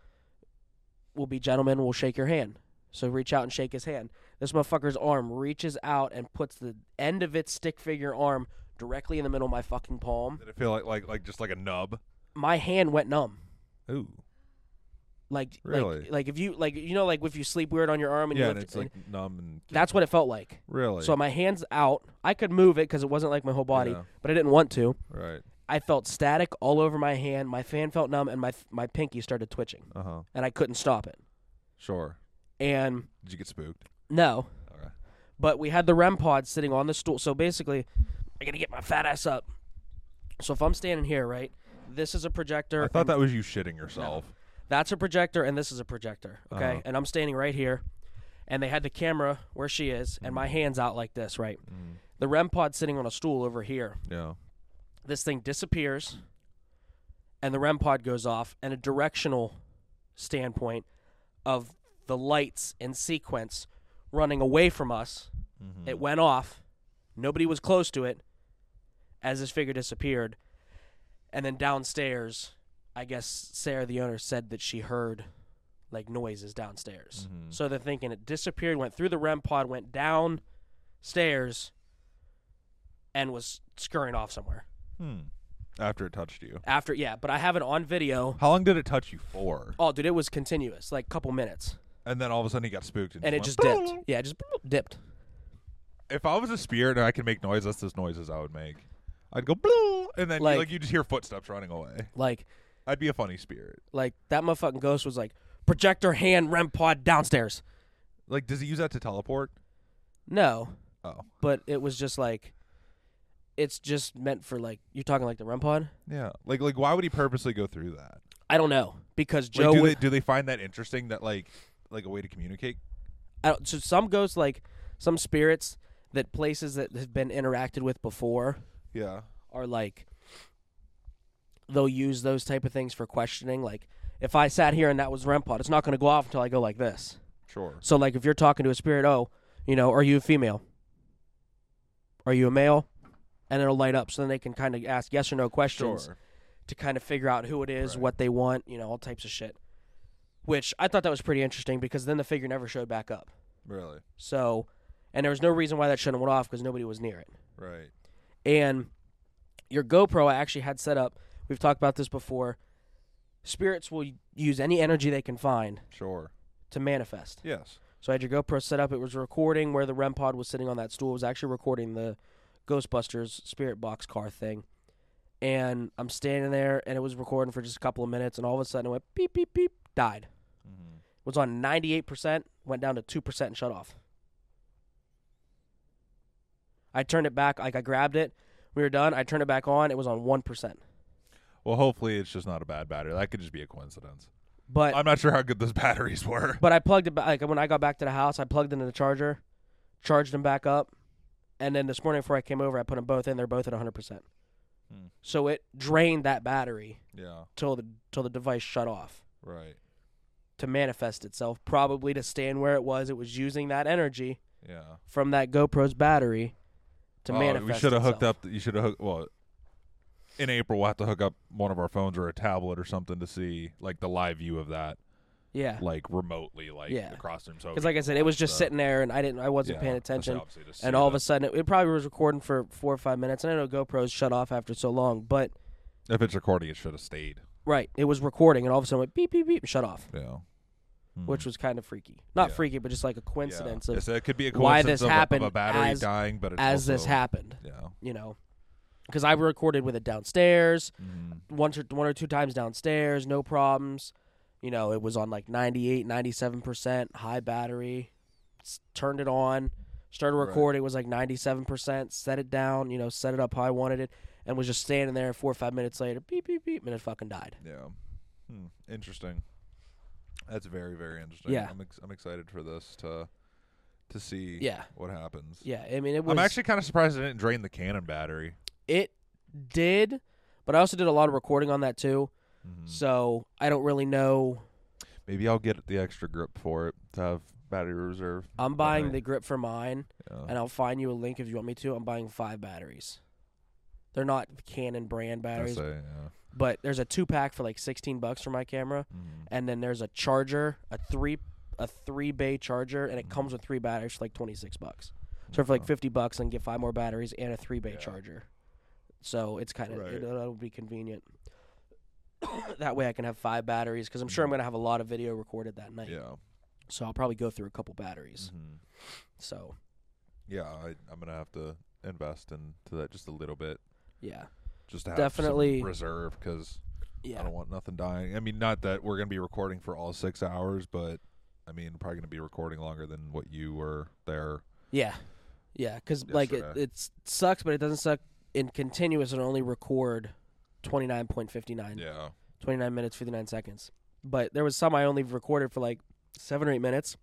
We'll be gentlemen. We'll shake your hand. So reach out and shake his hand. This motherfucker's arm reaches out and puts the end of its stick figure arm directly in the middle of my fucking palm. Did it feel like like like just like a nub? My hand went numb. Ooh. Like Really? like like if you like you know like if you sleep weird on your arm and yeah, you and it's it- like numb and that's what it felt like. really. So my hands out. I could move it because it wasn't like my whole body, Yeah. but I didn't want to. right. I felt static all over my hand. My fan felt numb, and my my pinky started twitching, Uh huh. and I couldn't stop it. Sure. And Did you get spooked? no, Okay. but we had the REM pod sitting on the stool. So basically, I gotta get my fat ass up. So if I'm standing here, right, this is a projector. I thought that was you shitting yourself. That's a projector, and this is a projector. Okay, Uh-huh. and I'm standing right here, and they had the camera where she is, and my hands out like this, right. Mm. The REM pod sitting on a stool over here. Yeah. this thing disappears and the REM pod goes off and a directional standpoint of the lights in sequence running away from us Mhm. it went off nobody was close to it as this figure disappeared and then downstairs i guess sarah the owner said that she heard like noises downstairs Mhm. so they're thinking it disappeared went through the rem pod went downstairs and was scurrying off somewhere Hmm. After it touched you. after yeah but i have it on video How long did it touch you for? oh dude it was continuous like couple minutes And then all of a sudden he got spooked and, and it just dipped yeah it just dipped If I was a spirit and I could make noise, that's those noises I would make. I'd go "Blue," and then Like- like, you just hear footsteps running away. like I'd be a funny spirit. like that motherfucking ghost was like projector hand rem pod downstairs Like, does he use that to teleport? no Oh, but it was just like it's just meant for like you're talking like the REM pod. yeah. Like, like why would he purposely go through that? I don't know because Like, Joe. do would, they do they find that interesting? That like like a way to communicate? I don't, so some ghosts like some spirits that places that have been interacted with before Yeah. are like they'll use those type of things for questioning. Like if I sat here and that was REM pod, it's not going to go off until I go like this. Sure. So like if you're talking to a spirit, oh, you know, are you a female? Are you a male? And it'll light up, so then they can kind of ask yes or no questions. Sure. to kind of figure out who it is, Right. what they want, you know, all types of shit. Which I thought that was pretty interesting because then the figure never showed back up. Really. So, and there was no reason why that shouldn't have went off because nobody was near it. Right. And your GoPro, I actually had set up. We've talked about this before. Spirits will use any energy they can find Sure. to manifest. Yes. So I had your GoPro set up. It was recording where the REM pod was sitting on that stool. It was actually recording the Ghostbusters spirit box car thing. And I'm standing there, and it was recording for just a couple of minutes, and all of a sudden it went beep, beep, beep, died. Mm-hmm. Was on 98%, went down to 2% and shut off. I turned it back, like I grabbed it. We were done. I turned it back on. It was on 1%. Well, hopefully it's just not a bad battery. That could just be a coincidence. But I'm not sure how good those batteries were. But I plugged it back. Like when I got back to the house, I plugged into the charger, charged them back up, and then this morning before I came over, I put them both in. They're both at 100. percent Hmm. So it drained that battery Yeah. till the till the device shut off Right. to manifest itself. Probably to stand where it was. It was using that energy Yeah. from that GoPro's battery to oh, manifest. we should have hooked up. You should have hooked. Well, in April we'll have to hook up one of our phones or a tablet or something to see like the live view of that, Yeah, like remotely, like Yeah. across the room. So because like I said, it was just sitting there, and I didn't. I wasn't Yeah, paying attention. obviously to see And all of a sudden, it, it probably was recording for four or five minutes. And I know GoPros shut off after so long, but if it's recording, it should have stayed. right, it was recording, and all of a sudden it went beep beep beep and shut off. Yeah. Hmm. which was kind of freaky. Not Yeah. freaky, but just like a coincidence Yes, of it could be a coincidence why this of, a- happened of a battery as- dying, but it's as this happened. Yeah. You know, because I recorded with it downstairs, Mhm. one or one or two times downstairs, no problems. You know, it was on like 98, 97 percent high battery. S- turned it on, started Right. recording. It was like ninety seven percent. Set it down. You know, set it up how I wanted it, and was just standing there. Four or five minutes later, beep beep beep, and it fucking died. Yeah. Hmm. Interesting. That's very very interesting. Yeah. I'm ex- I'm excited for this to to see Yeah. what happens. Yeah, I mean, it was. I'm actually kind of surprised it didn't drain the Canon battery. It did, but I also did a lot of recording on that too. Mhm. So I don't really know. Maybe I'll get the extra grip for it to have battery reserve. I'm buying the grip for mine, Yeah. and I'll find you a link if you want me to. I'm buying five batteries. They're not Canon brand batteries, say, yeah. but there's a two pack for like 16 bucks for my camera, Mhm. and then there's a charger, a three a three bay charger, and it Mhm. comes with three batteries for like 26 bucks. So for like 50 bucks, I can get five more batteries and a three bay Yeah. charger. So it's kind of Right. it, that'll be convenient. that way I can have five batteries because I'm sure I'm Mhm. gonna have a lot of video recorded that night. Yeah. So I'll probably go through a couple batteries. Mhm. So Yeah, I, I'm gonna have to invest into that just a little bit, yeah, just to have Definitely- some reserve because yeah. I don't want nothing dying. I mean, not that we're gonna be recording for all six hours, but I mean, probably gonna be recording longer than what you were there. Yeah, yeah, because like it, it sucks, but it doesn't suck in continuous. It only record twenty nine point fifty nine, Yeah. 29 minutes fifty nine seconds. But there was some I only recorded for like seven or eight minutes.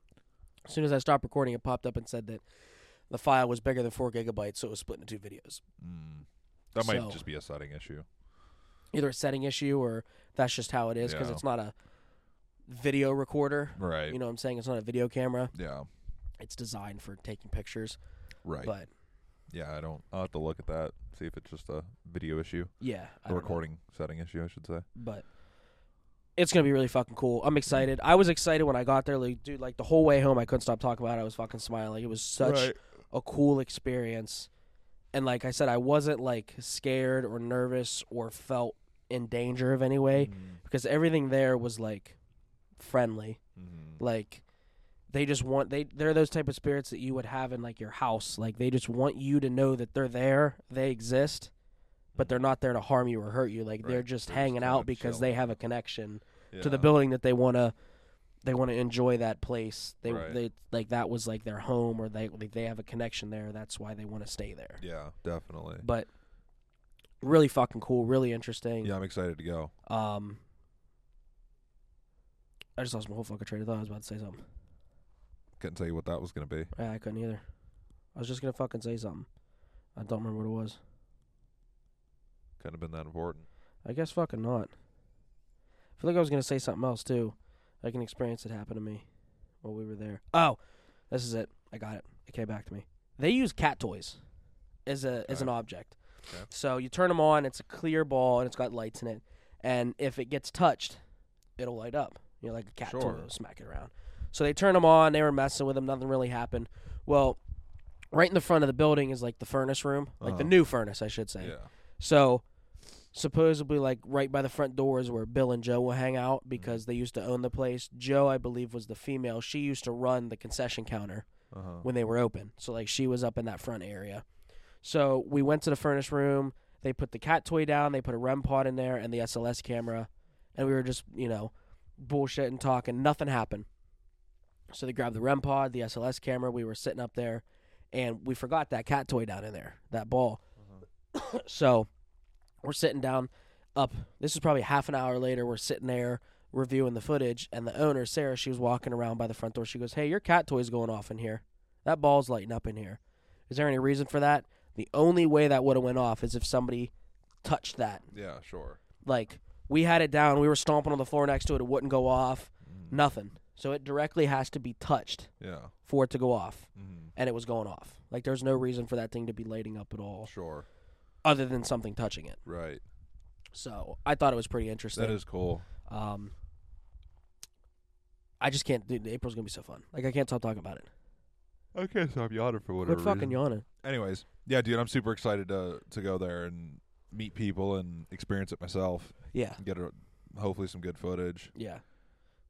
As soon as I stopped recording, it popped up and said that the file was bigger than four gigabytes, so it was split into two videos. Mm. That might just be a setting issue. Either a setting issue or that's just how it is because Yeah. it's not a video recorder. Right. You know what I'm saying? It's not a video camera. yeah. It's designed for taking pictures. Right. But yeah, I don't. I'll have to look at that, see if it's just a video issue, yeah, a recording setting issue, I should say. but it's gonna be really fucking cool. I'm excited. I was excited when I got there, like dude, like the whole way home, I couldn't stop talking about it. I was fucking smiling. It was such a cool experience, and like I said, I wasn't like scared or nervous or felt in danger of any way Mhm. because everything there was like friendly. Mhm. Like they just want they they're those type of spirits that you would have in like your house. Like they just want you to know that they're there, they exist, but they're not there to harm you or hurt you. Like they're just They're hanging kinda out because they have a connection to the building that they want to they want to enjoy that place. They Right. they like that was like their home or they like, they have a connection there. That's why they want to stay there. Yeah, definitely. But really fucking cool, really interesting. Yeah, I'm excited to go. Um I just lost my whole fucking train of thought. I was about to say something. Couldn't tell you what that was gonna be. Yeah, I couldn't either. I was just gonna fucking say something. I don't remember what it was. Couldn't have been that important. I guess fucking not. I feel like I was gonna say something else too, like an experience that happened to me while we were there. Oh, this is it. I got it. It came back to me. They use cat toys as a as an object. Okay. So you turn them on. It's a clear ball and it's got lights in it. And if it gets touched, it'll light up. You know, like a cat toy Sure. will smack it around. So they turn them on. They were messing with them. Nothing really happened. Well, right in the front of the building is like the furnace room, like the Uh-huh. new furnace, I should say. Yeah. So supposedly like right by the front door is where Bill and Joe will hang out because they used to own the place. Joe, I believe, was the female. She used to run the concession counter Uh huh. when they were open. So like she was up in that front area. So we went to the furnace room. They put the cat toy down. They put a REM pod in there and the SLS camera, and we were just you know bullshitting, talking. Nothing happened. So they grabbed the REM pod, the SLS camera. We were sitting up there, and we forgot that cat toy down in there, that ball. so we're sitting down up. This is probably half an hour later. We're sitting there reviewing the footage, and the owner, Sarah, she was walking around by the front door. She goes, "Hey, your cat toy's going off in here. That ball's lighting up in here. Is there any reason for that?" The only way that would have went off is if somebody touched that. Yeah, sure. Like we had it down, we were stomping on the floor next to it. It wouldn't go off. Mhm. Nothing. So it directly has to be touched Yeah. for it to go off, hmm and it was going off. Like there's no reason for that thing to be lighting up at all, Sure. other than something touching it. Right. So I thought it was pretty interesting. That is cool. Um, I just can't. Dude, April's gonna be so fun. Like I can't stop talking about it. I can't stop yawning for whatever. Quit fucking reason. yawning. Anyways, yeah, dude, I'm super excited to to go there and meet people and experience it myself. Yeah, Get a, hopefully some good footage. yeah,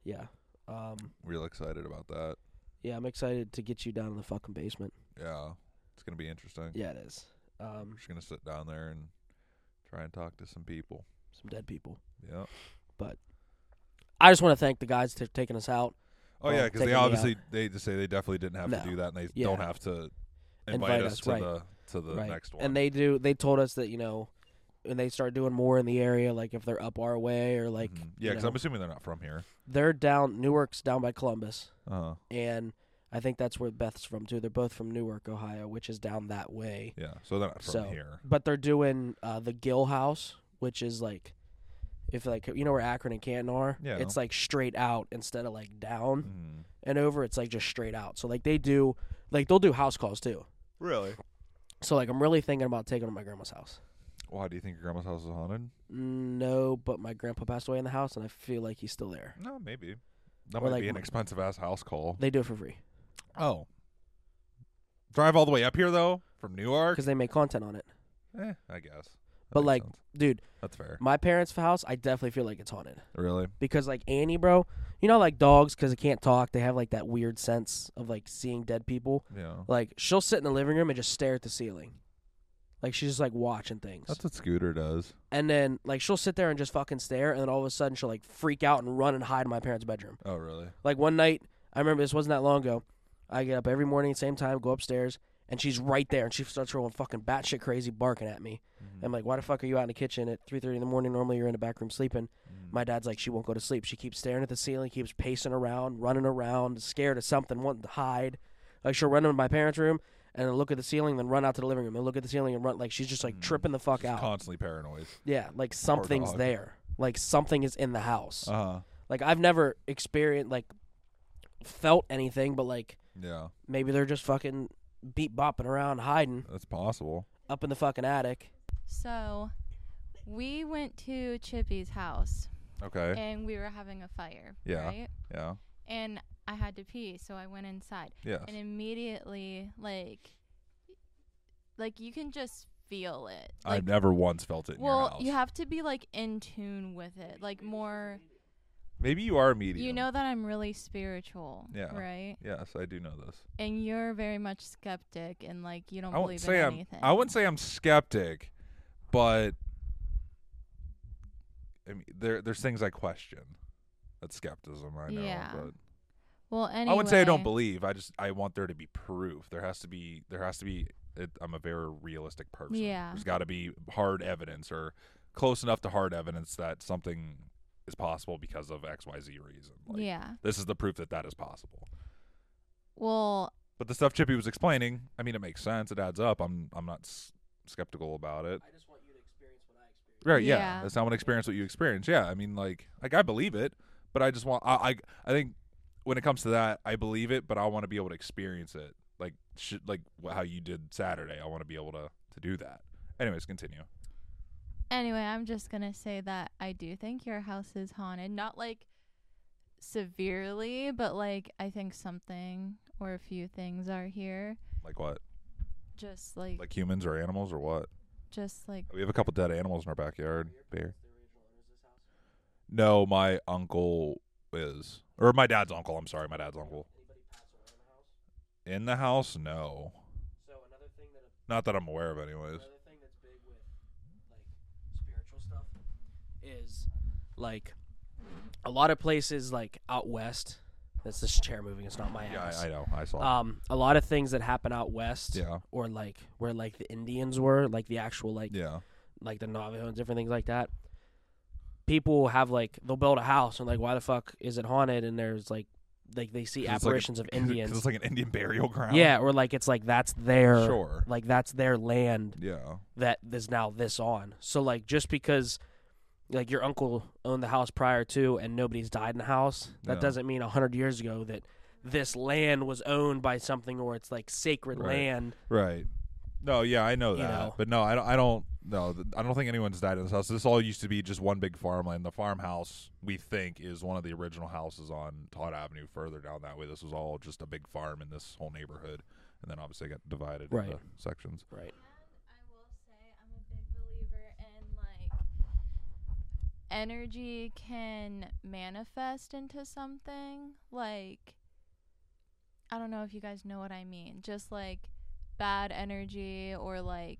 yeah. Um, Real excited about that. yeah. I'm excited to get you down in the fucking basement. Yeah, it's gonna be interesting. Yeah, it is. Um, I'm just gonna sit down there and try and talk to some people. some dead people. Yeah. But I just want to thank the guys for taking us out. Oh Well, yeah, because they taking me out. obviously they just say they definitely didn't have No. to do that, and they Yeah. don't have to invite, Invite us, us, to right. the to the right. next one. And they do. They told us that you know, when they start doing more in the area, like if they're up our way or like Mhm. yeah, because know, I'm assuming they're not from here. they're down. Newark's down by Columbus. Uh and I think that's where Beth's from too. They're both from Newark, Ohio, which is down that way. yeah, so they're not from So, here. But they're doing uh, the Gill House, which is like, if like you know where Akron and Canton are, Yeah. it's like straight out instead of like down Mhm. and over. It's like just straight out. So like they do, like they'll do house calls too. Really? So like I'm really thinking about taking them to my grandma's house. Why do you think your grandma's house is haunted? No, but my grandpa passed away in the house, and I feel like he's still there. No, maybe. That Or might like be an expensive ass house call. They do it for free Oh. Drive all the way up here though from Newark. because they make content on it. Eh, I guess. That But, makes like, sense. Dude, that's fair. my parents' house, I definitely feel like it's haunted Really? because like Annie, bro, you know, like dogs because they can't talk, they have like that weird sense of like seeing dead people. Yeah. Like she'll sit in the living room and just stare at the ceiling, like she's just like watching things. That's what Scooter does. and then like she'll sit there and just fucking stare, and then all of a sudden she'll like freak out and run and hide in my parents' bedroom. Oh, really? Like one night, I remember this wasn't that long ago. I get up every morning, at the same time, go upstairs, and she's right there, and she starts rolling fucking batshit crazy, barking at me. Mm-hmm. I'm like, why the fuck are you out in the kitchen at 3:30 in the morning? Normally you're in the back room sleeping. Mm-hmm. My dad's like, she won't go to sleep. She keeps staring at the ceiling, keeps pacing around, running around, scared of something, wanting to hide. Like she'll run into my parents' room and then look at the ceiling, then run out to the living room and look at the ceiling and run. Like she's just like Mm. tripping the fuck She's out. Constantly paranoid. yeah, like something's dog. there. Like something is in the house. Uh huh. Like I've never experienced like felt anything, but like Yeah, maybe they're just fucking beat bopping around, hiding that's possible. up in the fucking attic. So, we went to Chippy's house Okay. and we were having a fire. Yeah. Right? Yeah. And I had to pee, so I went inside. Yeah. And immediately, like, like you can just feel it. Like, I've never once felt it in your well, you have to be like in tune with it, like more. Maybe you are a medium. You know that I'm really spiritual, Yeah. right? Yes, I do know this. And you're very much skeptic, and like you don't I believe say in I'm. anything. I wouldn't say I'm skeptic, but I mean, there there's things I question. That's skepticism, I know. Yeah. But Well, anyway, I wouldn't say I don't believe. I just I want there to be proof. There has to be. There has to be. It, I'm a very realistic person. Yeah. There's got to be hard evidence or close enough to hard evidence that something is possible because of X Y Z reason. Like, yeah. This is the proof that that is possible. Well, But the stuff Chippy was explaining, I mean, it makes sense. It adds up. I'm I'm not s- skeptical about it. I just want you to experience what I experienced. Right? Yeah. Yeah. That's not want to experience what you experience. Yeah. I mean, like, like I believe it, but I just want. I I, I think when it comes to that, I believe it, but I want to be able to experience it. Like, sh- like how you did Saturday. I want to be able to to do that. Anyways, continue. Anyway, I'm just gonna say that I do think your house is haunted. Not like severely, but like I think something or a few things are here. Like what? Just like, Like humans or animals or what? just like We have a couple dead animals in our backyard. Bear. No, my uncle is, or my dad's uncle. I'm sorry, my dad's uncle. In the house, no. So another thing that Not that I'm aware of, anyways. another thing that's big with like spiritual stuff is like a lot of places like out west. That's this chair moving. It's not my Yeah, ass. I, I know. I saw. Um, a lot of things that happen out west, yeah, or like where like the Indians were, like the actual like yeah, like the Navajo and different things like that. People have like they'll build a house and like why the fuck is it haunted? And there's like like they see it's like a- apparitions of Indians. it's like an Indian burial ground. Yeah, or like it's like that's their sure. like that's their land Yeah, that is now this on. So like just because like your uncle owned the house prior to and nobody's died in the house, that Yeah. doesn't mean a hundred years ago that this land was owned by something or it's like sacred Right. land. right. No, yeah, I know You that, know. but no, I don't. I don't. No, I don't think anyone's died in this house. This all used to be just one big farmland. The farmhouse we think is one of the original houses on Todd Avenue. Further down that way, this was all just a big farm in this whole neighborhood, and then obviously it got divided Right. into sections. Right. I will say I'm a big believer in like energy can manifest into something. Like I don't know if you guys know what I mean. Just like bad energy or like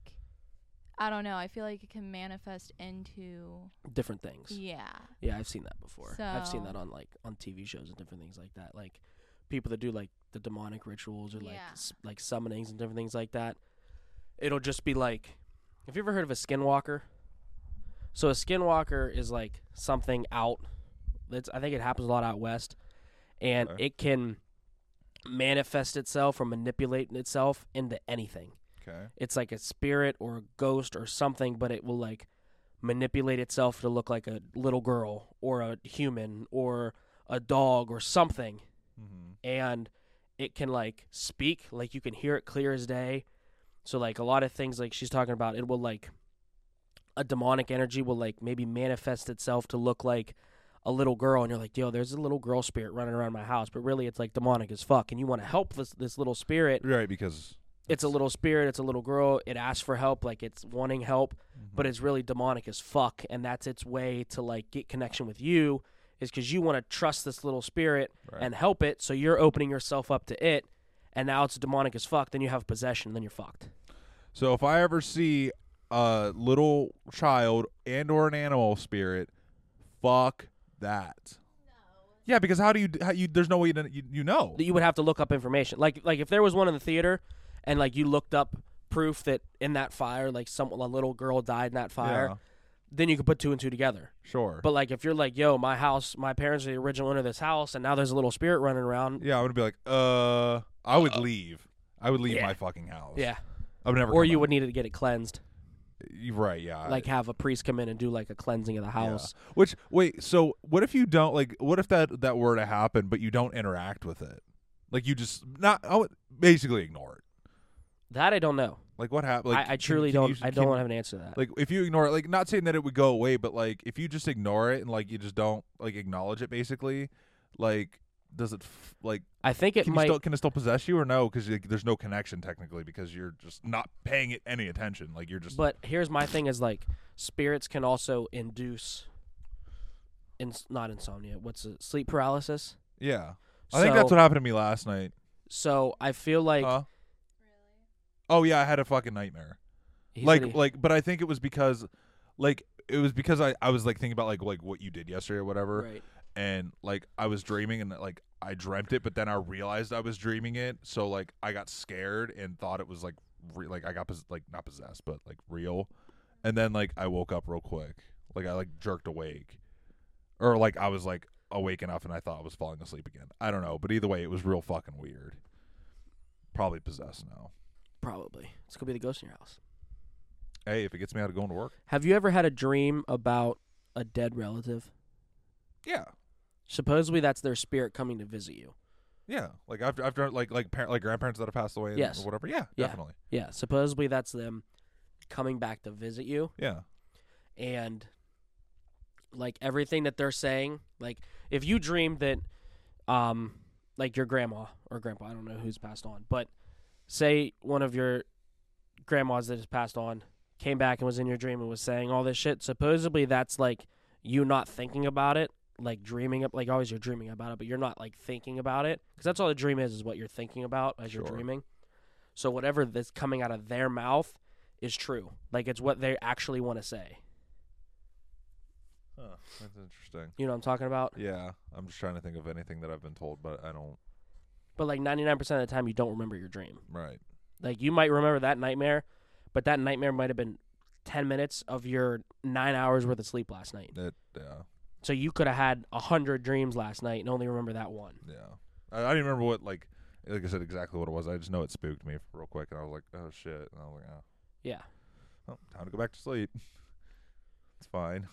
I don't know. I feel like it can manifest into Different things. yeah. Yeah, I've seen that before. I've seen that on like on TV shows and different things like that. Like people that do like the demonic rituals or like Yeah. s- like summonings and different things like that. It'll just be like Have you ever heard of a skinwalker? So a skinwalker is like something out that's I think it happens a lot out west and Okay. it can manifest itself or manipulate itself into anything Okay. it's like a spirit or a ghost or something, but it will like manipulate itself to look like a little girl or a human or a dog or something. Mm-hmm. And it can like speak, like you can hear it clear as day. So like a lot of things like she's talking about, it will like a demonic energy will like maybe manifest itself to look like a little girl and you're like, yo, there's a little girl spirit running around my house, but really it's like demonic as fuck and you want to help this this little spirit. Right, because It's a little spirit, it's a little girl, it asks for help, like it's wanting help, mm-hmm. but it's really demonic as fuck and that's its way to like get connection with you is cuz you want to trust this little spirit Right. and help it, so you're opening yourself up to it and now it's demonic as fuck, then you have possession, then you're fucked. So if I ever see a little child and or an animal spirit, fuck that. Yeah, because how do you how you? There's no way you you, you know. you would have to look up information. Like like if there was one in the theater and like you looked up proof that in that fire like some a little girl died in that fire, Yeah, then you could put two and two together. sure. But like if you're like, yo, my house, my parents are the original owner of this house, and now there's a little spirit running around. yeah, I would be like, uh, I would leave. I would leave Yeah. my fucking house. Yeah. I would never. Or come you back. would need to get it cleansed. Right. Yeah. Like have a priest come in and do like a cleansing of the Yeah. house. Which wait, so what if you don't like? What if that that were to happen, but you don't interact with it? Like you just not. I would basically ignore it. That I don't know. Like what happened? Like, I, I truly can don't. you- I can- don't have an answer to that. like if you ignore it like not saying that it would go away but like if you just ignore it and like you just don't like acknowledge it basically like does it f- like I think it can, might. you still, can it still possess you or no because like, there's no connection technically because you're just not paying it any attention like you're just But here's my thing: is like spirits can also induce, ins- not insomnia. What's it? Sleep paralysis. yeah i think that's what happened to me last night So I feel like huh? oh yeah i had a fucking nightmare he said like he- like but i think it was because like it was because i i was like thinking about like like what you did yesterday or whatever right. And like I was dreaming and like I dreamt it, but then I realized I was dreaming it, so like I got scared and thought it was like re- like I got pos- like not possessed, but like real, and then like I woke up real quick, like I like jerked awake, or like I was like awake enough and I thought I was falling asleep again. I don't know, but either way, it was real fucking weird. Probably possessed now. Probably. It's gonna be the ghost in your house. Hey, if it gets me out of going to work, Have you ever had a dream about a dead relative? yeah, Supposedly that's their spirit coming to visit you. yeah. Like I've I've done like like par- like grandparents that have passed away, and, Yes. or whatever. Yeah, Yeah. definitely. Yeah, supposedly that's them coming back to visit you Yeah, and like everything that they're saying, like if you dream that um like your grandma or grandpa, I don't know who's passed on, but say one of your grandmas that has passed on came back and was in your dream and was saying all this shit, supposedly that's like you not thinking about it, like dreaming up like always you're dreaming about it, but you're not like thinking about it because that's all a dream is is what you're thinking about as you're dreaming. So whatever that's coming out of their mouth is true. Like it's what they actually want to say. Huh, that's interesting. You know what I'm talking about? Yeah, I'm just trying to think of anything that I've been told, but I don't. But like 99% of the time you don't remember your dream. Right. Like you might remember that nightmare, but that nightmare might have been 10 minutes of your 9 hours worth of sleep last night. It. Yeah. So you could have had a 100 dreams last night and only remember that one. Yeah. I, I don't remember what like. Like I said, exactly what it was. I just know it spooked me real quick, and I was like, "Oh shit!" And I was like, "Oh, Yeah. well, time to go back to sleep." it's fine.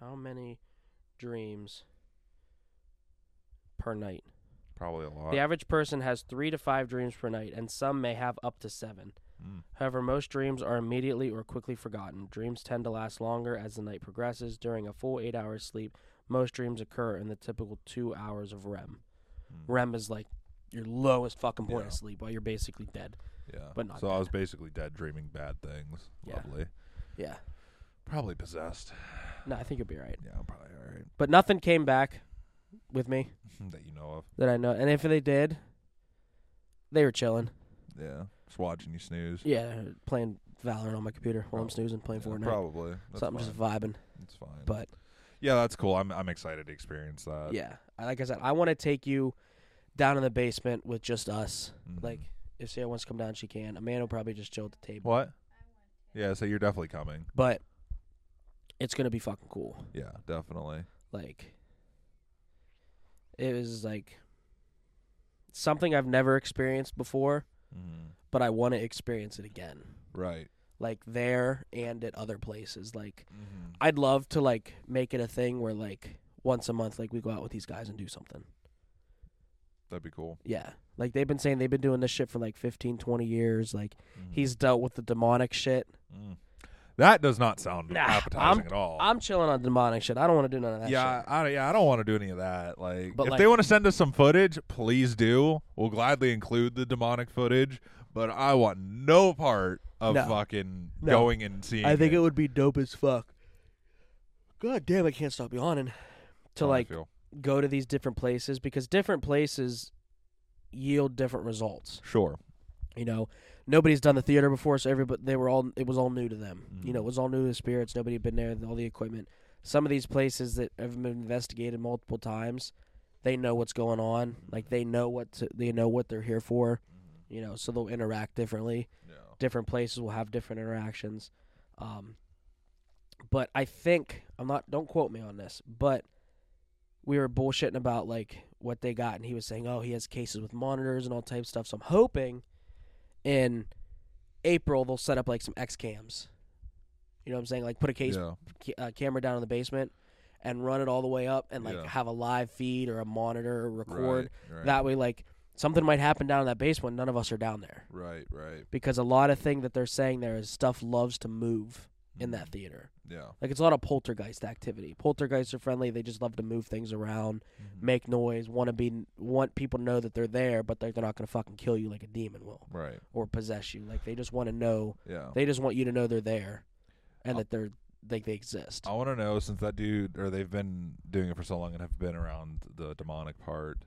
How many dreams per night? Probably a lot. The average person has 3 to 5 dreams per night and some may have up to 7. Mm. However, most dreams are immediately or quickly forgotten. Dreams tend to last longer as the night progresses. During a full eight hours sleep, most dreams occur in the typical two hours of REM. Mm. REM is like your lowest fucking point Yeah. of sleep while you're basically dead. Yeah. but not so I was basically dead, dreaming bad things. Yeah. Lovely. Yeah. Probably possessed. No, I think you'll be right. Yeah, I'm probably all right. But nothing came back with me that you know of. that I know. And if they did, they were chilling. Yeah. Just watching you snooze. Yeah, playing Valorant on my computer while I'm snoozing, playing Yeah, Fortnite. Probably. That's Something fine. just vibing. It's fine. But yeah, that's cool. I'm I'm excited to experience that. yeah, I, like I said, I want to take you down in the basement with just us. Mhm. Like, if Sarah wants to come down, she can. Amanda will probably just chill at the table. what? Yeah, so you're definitely coming. But it's gonna be fucking cool. Yeah, definitely. Like, it was like something I've never experienced before, Mm. But I want to experience it again. Right. Like there and at other places. Like, Mm-hmm. I'd love to like make it a thing where like once a month, like we go out with these guys and do something. That'd be cool. Yeah. Like they've been saying they've been doing this shit for like 15, 20 years. Like Mhm. he's dealt with the demonic shit. Mm. That does not sound Nah, appetizing I'm- at all. I'm chilling on demonic shit. I don't want to do none of that yeah, shit. I, yeah, I don't want to do any of that. Like, But, if like- they want to send us some footage, please do. We'll gladly include the demonic footage. But I want no part of No. fucking No. going and seeing. I think it, would be dope as fuck. God damn, I can't stop yawning. To How I like feel. go to these different places because different places yield different results. sure. You know, nobody's done the theater before, so everybody they were all it was all new to them. You know, Mhm. it was all new to the spirits. Nobody had been there, with all the equipment. Some of these places that have been investigated multiple times, they know what's going on. Like they know what to, they know what they're here for. You know, so they'll interact differently. Yeah. Different places will have different interactions. Um, but I think I'm not. Don't quote me on this, but we were bullshitting about like what they got, and he was saying, "Oh, he has cases with monitors and all type of stuff." So I'm hoping in April they'll set up like some X cams. You know what I'm saying? Like put a case Yeah. ca- uh, camera down in the basement and run it all the way up, and like Yeah. have a live feed or a monitor or record. Right, right, That way, like something might happen down in that basement. None of us are down there right, right. because a lot of thing that they're saying there is stuff loves to move in that Mhm. theater. Yeah. Like it's a lot of poltergeist activity. Poltergeists are friendly. They just love to move things around, make noise, want to be want people to know that they're there, but they're, they're not going to fucking kill you like a demon will Right. or possess you. Like they just want to know. Yeah. They just want you to know they're there, and that they're like they exist. I want to know since that dude or they've been doing it for so long and have been around the demonic part.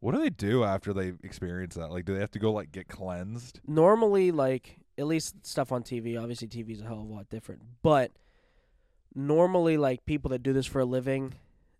What do they do after they experience that? Like, do they have to go like get cleansed? normally like at least stuff on TV. Obviously, TV is a hell of a lot different, but normally like people that do this for a living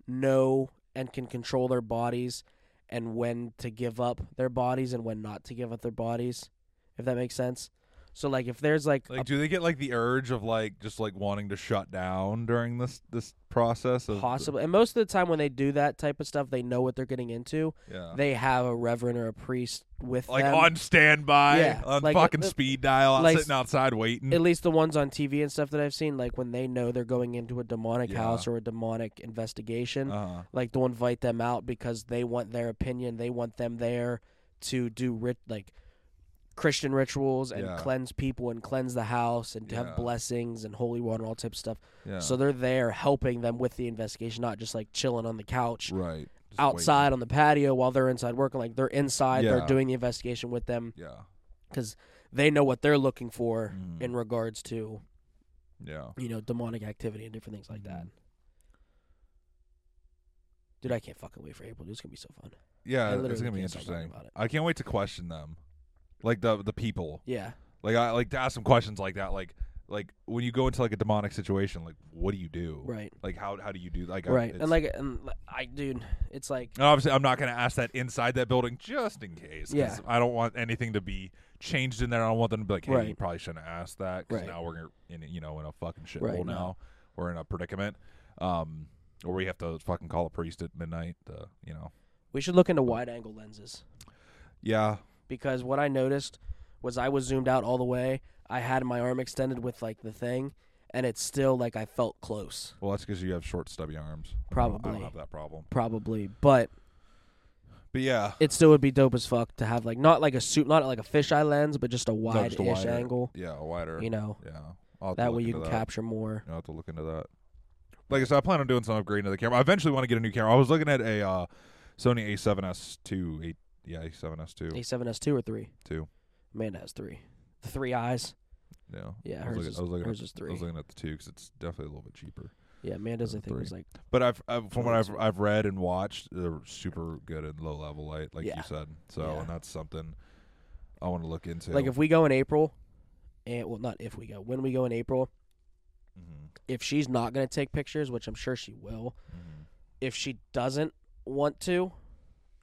know and can control their bodies and when to give up their bodies and when not to give up their bodies. If that makes sense. So like if there's like, Like, a do they get like the urge of like just like wanting to shut down during this this process? Of possible, and most of the time when they do that type of stuff, they know what they're getting into. yeah. They have a reverend or a priest with like them. on standby, Yeah, on like, fucking uh, speed dial, like- sitting outside waiting. at least the ones on TV and stuff that I've seen, like when they know they're going into a demonic Yeah. house or a demonic investigation, uh-huh. like they'll invite them out because they want their opinion. They want them there to do rit- like Christian rituals and Yeah. cleanse people and cleanse the house and to Yeah. have blessings and holy water and all types of stuff. Yeah. So they're there helping them with the investigation, not just like chilling on the couch right. Just outside on the patio while they're inside working. Like they're inside, they're doing the investigation with them. Yeah. because they know what they're looking for Mm. in regards to Yeah. you know, demonic activity and different things like that. Mhm. Dude, I can't fucking wait for April. Dude, It's gonna be so fun. Yeah, it's gonna be can't stop talking interesting. about it. I can't wait to question them, like the the people. Yeah, Like I like to ask some questions like that. Like like when you go into like a demonic situation, like what do you do? right, Like how how do you do like right. it's- And like, and I, dude, it's like, obviously I'm not gonna ask that inside that building just in case. Yeah. I don't want anything to be changed in there. I don't want them to be like, hey, you probably shouldn't ask that because Right. now we're in you know in a fucking shithole Right, no. now. We're in a predicament. Um, or we have to fucking call a priest at midnight. To, you know. we should look into wide angle lenses Yeah. Because what I noticed was I was zoomed out all the way. I had my arm extended with like the thing, and it's still like I felt close, Well, that's because you have short, stubby arms. I don't- I Probably. don't have that problem. probably, but But yeah, it still would be dope as fuck to have like not like a suit, not like a fisheye lens, but just a wide ish wider- angle. Yeah, a wider. You know, Yeah. That way you can that. capture more. I'll have to look into that. Like I said, I plan on doing some upgrading to the camera. I eventually want to get a new camera. I was looking at a uh, Sony A7S2. A, yeah, A7S2. A7S two or three. Two. Amanda has three. The three eyes. Yeah. Yeah, I hers was is, looking, I was looking hers at, is I was looking at the two because it's definitely a little bit cheaper. Yeah, Amanda's I think was like But I've, I've from what I've I've read and watched, they're super good in low level light, like Yeah. you said. So, Yeah. and that's something I want to look into. like if we go in April, and well not if we go when we go in April, Mhm, if she's not gonna take pictures, which I'm sure she will, mhm. if she doesn't want to,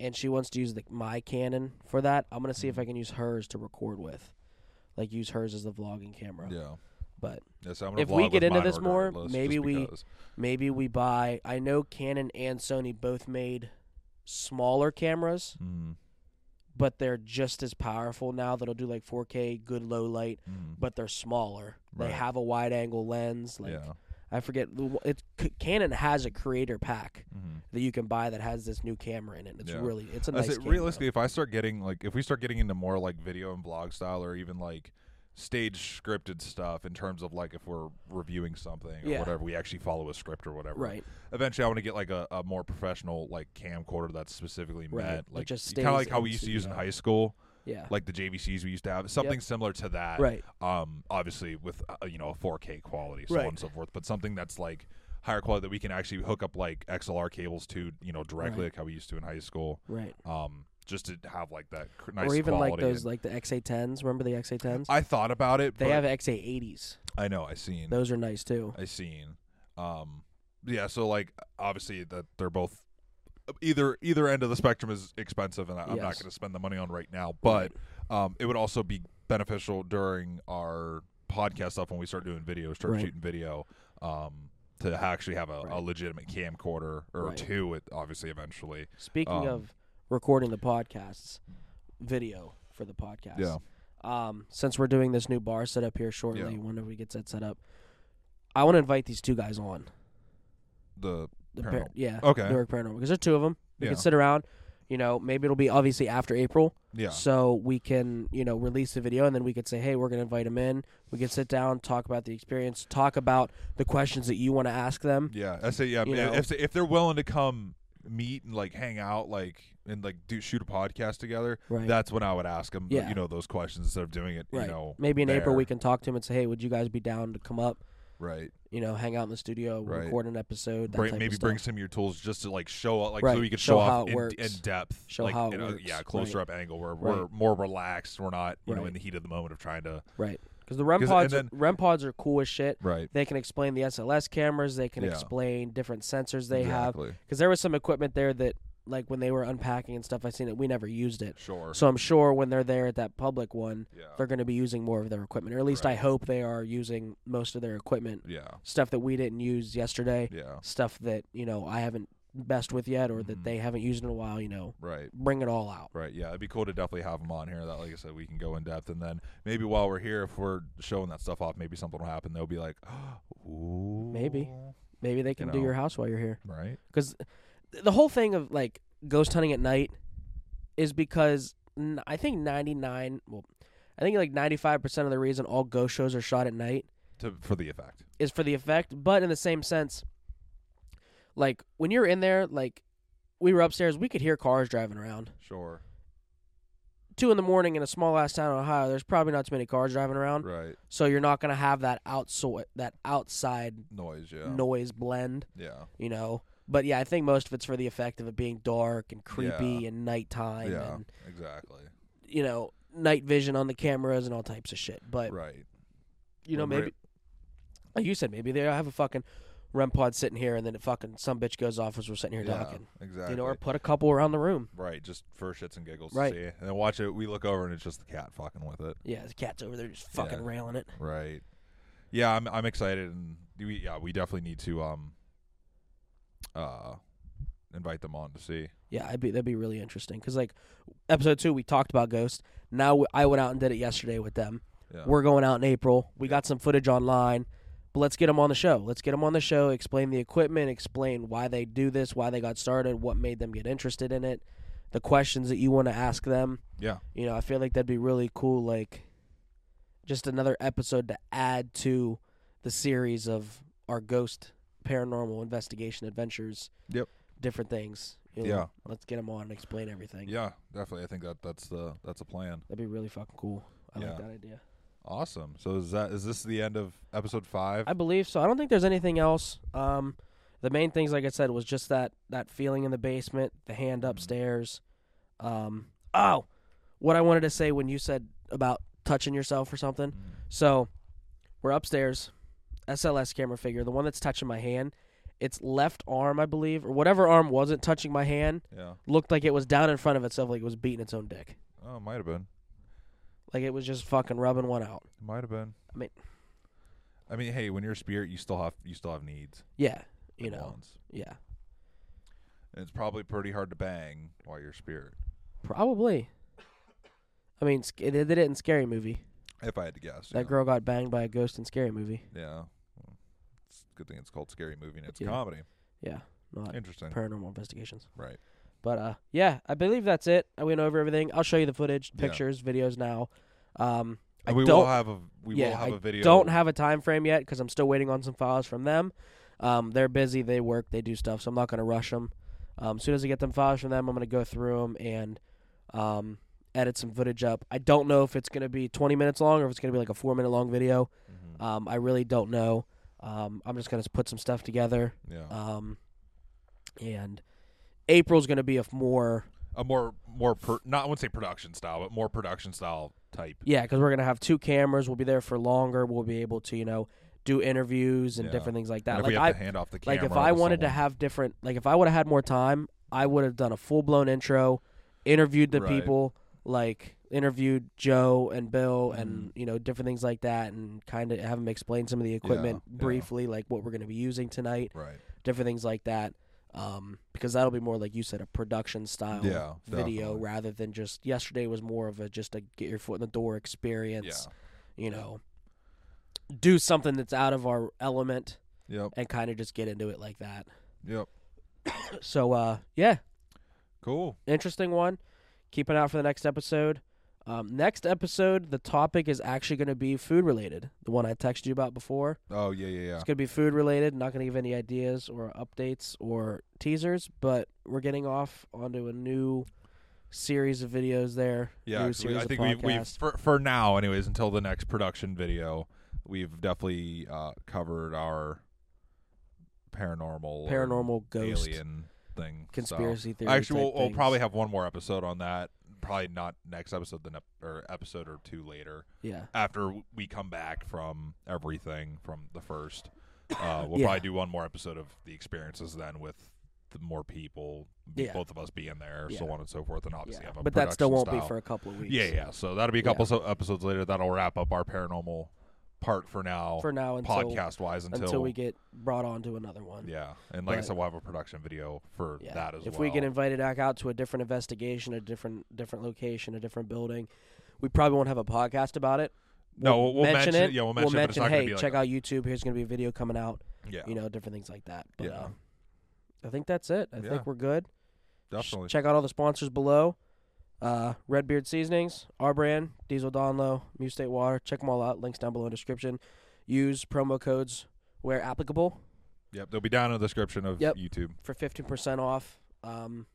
and she wants to use the my Canon for that, I'm gonna see if Mhm. I can use hers to record with, like use hers as the vlogging camera. yeah. But Yeah, so If we get into this more, maybe we- maybe we buy. I know Canon and Sony both made smaller cameras, Mhm, but they're just as powerful now. That'll do like 4K, good low light. mhm. but they're smaller. They have a wide angle lens. Like yeah. I forget, it Canon has a creator pack Mhm. that you can buy that has this new camera in it. It's Yeah. really it's a nice. say, realistically, if I start getting like, if we start getting into more like video and vlog style, or even like, stage scripted stuff in terms of like if we're reviewing something or Yeah. whatever, we actually follow a script or whatever. Right. Eventually, I want to get like a, a more professional like camcorder that's specifically Right. meant like just kind of like how we used to use in high school, Yeah. like the JVCs we used to have, something similar to that. right. Um, obviously with uh, you know a 4K quality, so Right. on and so forth, but something that's like higher quality that we can actually hook up like XLR cables to, you know, directly Right. like how we used to in high school. Right. Um, just to have like that cr- nice or even like those like the XA10s. Remember the XA10s? I thought about it. They have XA80s. I know. I seen. Those are nice too. I seen. Um, yeah. So like, obviously that they're both either either end of the spectrum is expensive, and I, I'm not going to spend the money on right now. But um, it would also be beneficial during our podcast stuff when we start doing video, start Right. shooting video. Um, to actually have a, a legitimate camcorder or Right. two, it obviously eventually. Speaking Um, of recording the podcasts, video for the podcast. Yeah. Um, since we're doing this new bar setup here shortly, Yeah. whenever we get that set up, I want to invite these two guys on. The The par- yeah, Okay. Newark Paranormal, because there's two of them. We Yeah. can sit around. You know, maybe it'll be obviously after April, yeah. so we can you know release the video, and then we could say, hey, we're going to invite them in. We can sit down, talk about the experience, talk about the questions that you want to ask them. Yeah, I say yeah. You know? If if they're willing to come meet and like hang out, like and like do shoot a podcast together, Right. that's when I would ask them. Yeah. you know, those questions instead of doing it. right. You know, maybe in April we can talk to them and say, hey, would you guys be down to come up? Right. You know, hang out in the studio, Right. record an episode. That Bring, maybe bring some of your tools just to like show up, like Right. so we could Show show, how off in, in depth, Show like how it in a- works. yeah, closer Right. up angle where we're more relaxed. We're not, you know, in the heat of the moment of trying to. Right. Because the REM pods, and are, REM pods are cool as shit. Right. They can explain the SLS cameras. They can Yeah. explain different sensors they have. Because there was some equipment there that, like when they were unpacking and stuff, I seen it. We never used it. Sure. So I'm sure when they're there at that public one, yeah. they're going to be using more of their equipment, or at least I hope they are using most of their equipment. Yeah. Stuff that we didn't use yesterday, Yeah. stuff that you know I haven't messed with yet, or that mm-hmm. they haven't used in a while. You know, Right. bring it all out. Right. Yeah, it'd be cool to definitely have them on here. That, like I said, we can go in depth, and then maybe while we're here, if we're showing that stuff off, maybe something will happen. They'll be like, "Ooh, Maybe. Maybe they can do know. your house while you're here. right? because the whole thing of like ghost hunting at night is because I think 99 well I think like 95% of the reason all ghost shows are shot at night To for the effect. is for the effect but in the same sense like when you're in there like we were upstairs we could hear cars driving around Sure. two in the morning in a small ass town in Ohio there's probably not too many cars driving around Right. so you're not gonna have that outside that outside Noise. Yeah. noise blend Yeah. you know. But yeah, I think most of it's for the effect of it being dark and creepy Yeah. and nighttime Yeah. and Exactly. you know night vision on the cameras and all types of shit. But right. you know Well, maybe like you said maybe they have a fucking REM pod sitting here and then it fucking some bitch goes off as we're sitting here Yeah. talking. Exactly. You know, or put a couple around the room. right. Just for shits and giggles Right. to see, and then watch it. We look over and it's just the cat fucking with it. Yeah, the cat's over there just fucking Yeah. railing it. Right. Yeah, I'm I'm excited, and we yeah we definitely need to um uh invite them on to see. Yeah, I'd be that'd be really interesting because like episode two we talked about Ghost. Now I went out and did it yesterday with them. Yeah. We're going out in April. We got some footage online, but let's get them on the show. Let's get them on the show. Explain the equipment. Explain why they do this, why they got started, what made them get interested in it, the questions that you want to ask them. yeah. You know, I feel like that'd be really cool. Like, just another episode to add to the series of our ghost paranormal investigation adventures. Yep. Different things. You know, Yeah. Let's get them on and explain everything. Yeah, definitely. I think that that's the that's a plan. That'd be really fucking cool. I Yeah. like that idea. Awesome. So is that is this the end of episode five? I believe so. I don't think there's anything else. Um, the main things, like I said, was just that that feeling in the basement, the hand Mhm. upstairs. Um, oh, what I wanted to say when you said about touching yourself or something. Mm. So, we're upstairs, SLS camera figure, the one that's touching my hand. Its left arm, I believe, or whatever arm wasn't touching my hand, Yeah. looked like it was down in front of itself, like it was beating its own dick, Oh, it might have been. like it was just fucking rubbing one out. It Might have been. I mean- I mean, hey, when you're a spirit, you still have you still have needs. Yeah, you know, wants. yeah, And it's probably pretty hard to bang while you're a spirit. probably. I mean, they did it in Scary Movie. If I had to guess. That yeah. girl got banged by a ghost in Scary Movie. Yeah. Well, It's a good thing it's called Scary Movie and it's Yeah. comedy. Yeah, not Interesting. paranormal investigations. right. But uh, yeah, I believe that's it. I went over everything. I'll show you the footage, Yeah. pictures, videos now. Um, I And we don't will have a we yeah, will have I a video. don't have a time frame yet because I'm still waiting on some files from them. Um, they're busy, they work, they do stuff, so I'm not going to rush them. Um, as soon as I get them files from them, I'm going to go through them and um, edit some footage up. I don't know if it's going to be 20 minutes long or if it's going to be like a four minute long video. Mhm. Um, I really don't know. Um, I'm just going to put some stuff together. yeah. Um, and April's going to be a more a more more per, not I wouldn't say production style, but more production style type. Yeah, because we're gonna have two cameras. We'll be there for longer. We'll be able to, you know, do interviews and Yeah. different things like that. And if like we have I, to hand off the camera, like if I wanted to have different, like if I would have had more time, I would have done a full blown intro, interviewed the Right. people, like interviewed Joe and Bill, and Mm-hmm. you know different things like that, and kind of have them explain some of the equipment yeah. briefly, like what we're gonna be using tonight, right, different things like that. Um, because that'll be more like you said, a production style Yeah, video definitely. rather than just yesterday was more of a just a get your foot in the door experience yeah, you know, do something that's out of our element yep, and kind of just get into it like that. yep, So, uh, yeah, cool. interesting one. Keep an eye out for the next episode. Um, next episode, the topic is actually going to be food related. The one I texted you about before. Oh yeah, yeah, yeah. It's going to be food related. Not going to give any ideas or updates or teasers, but we're getting off onto a new series of videos there. Yeah, we, I think we we podcasts. for for now, anyways, until the next production video, we've definitely uh, covered our paranormal, paranormal ghost alien thing, so- conspiracy theory. Actually, we'll, we'll probably have one more episode on that. Probably not next episode, then or episode or two later yeah. after we come back from everything from the first. Uh, we'll Yeah. probably do one more episode of the experiences then with the more people, Yeah. both of us being there, so on and so forth, and obviously Yeah. have a But that still won't be for a couple of weeks. Yeah, yeah. So that'll be a Yeah. couple so episodes later. That'll wrap up our paranormal part for now, For now, until podcast wise. Until, until we get brought on to another one. yeah, and like I said, we'll have a production video for Yeah. that as if well. If we get invited back out to a different investigation, a different different location, a different building, we probably won't have a podcast about it. No, we'll- we'll mention it. it. Yeah, we'll mention it, but it's not hey, like check a- out YouTube. Here's going to be a video coming out. yeah, You know, different things like that. But, Yeah. uh, I think that's it. I Yeah. think we're good. Sh- definitely. Check out all the sponsors below. Uh, Redbeard Seasonings, R Brand, Diesel Donlow, Muse State Water. Check them all out. Links down below in the description. Use promo codes where applicable Yep, they'll be down in the description of Yep. YouTube. for 15% off um,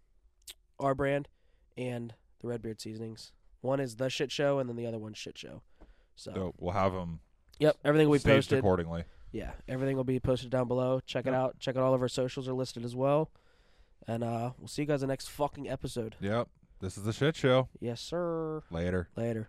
R Brand and the Redbeard Seasonings. One is the shit show, and then the other one's shit show. So, So we'll have them yep, everything will be staged posted. accordingly. Yeah, everything will be posted down below. Check it Yep. out. Check out all of our socials are listed as well. And uh, we'll see you guys in the next fucking episode. Yep, this is the shit show. Yes, sir. Later. Later.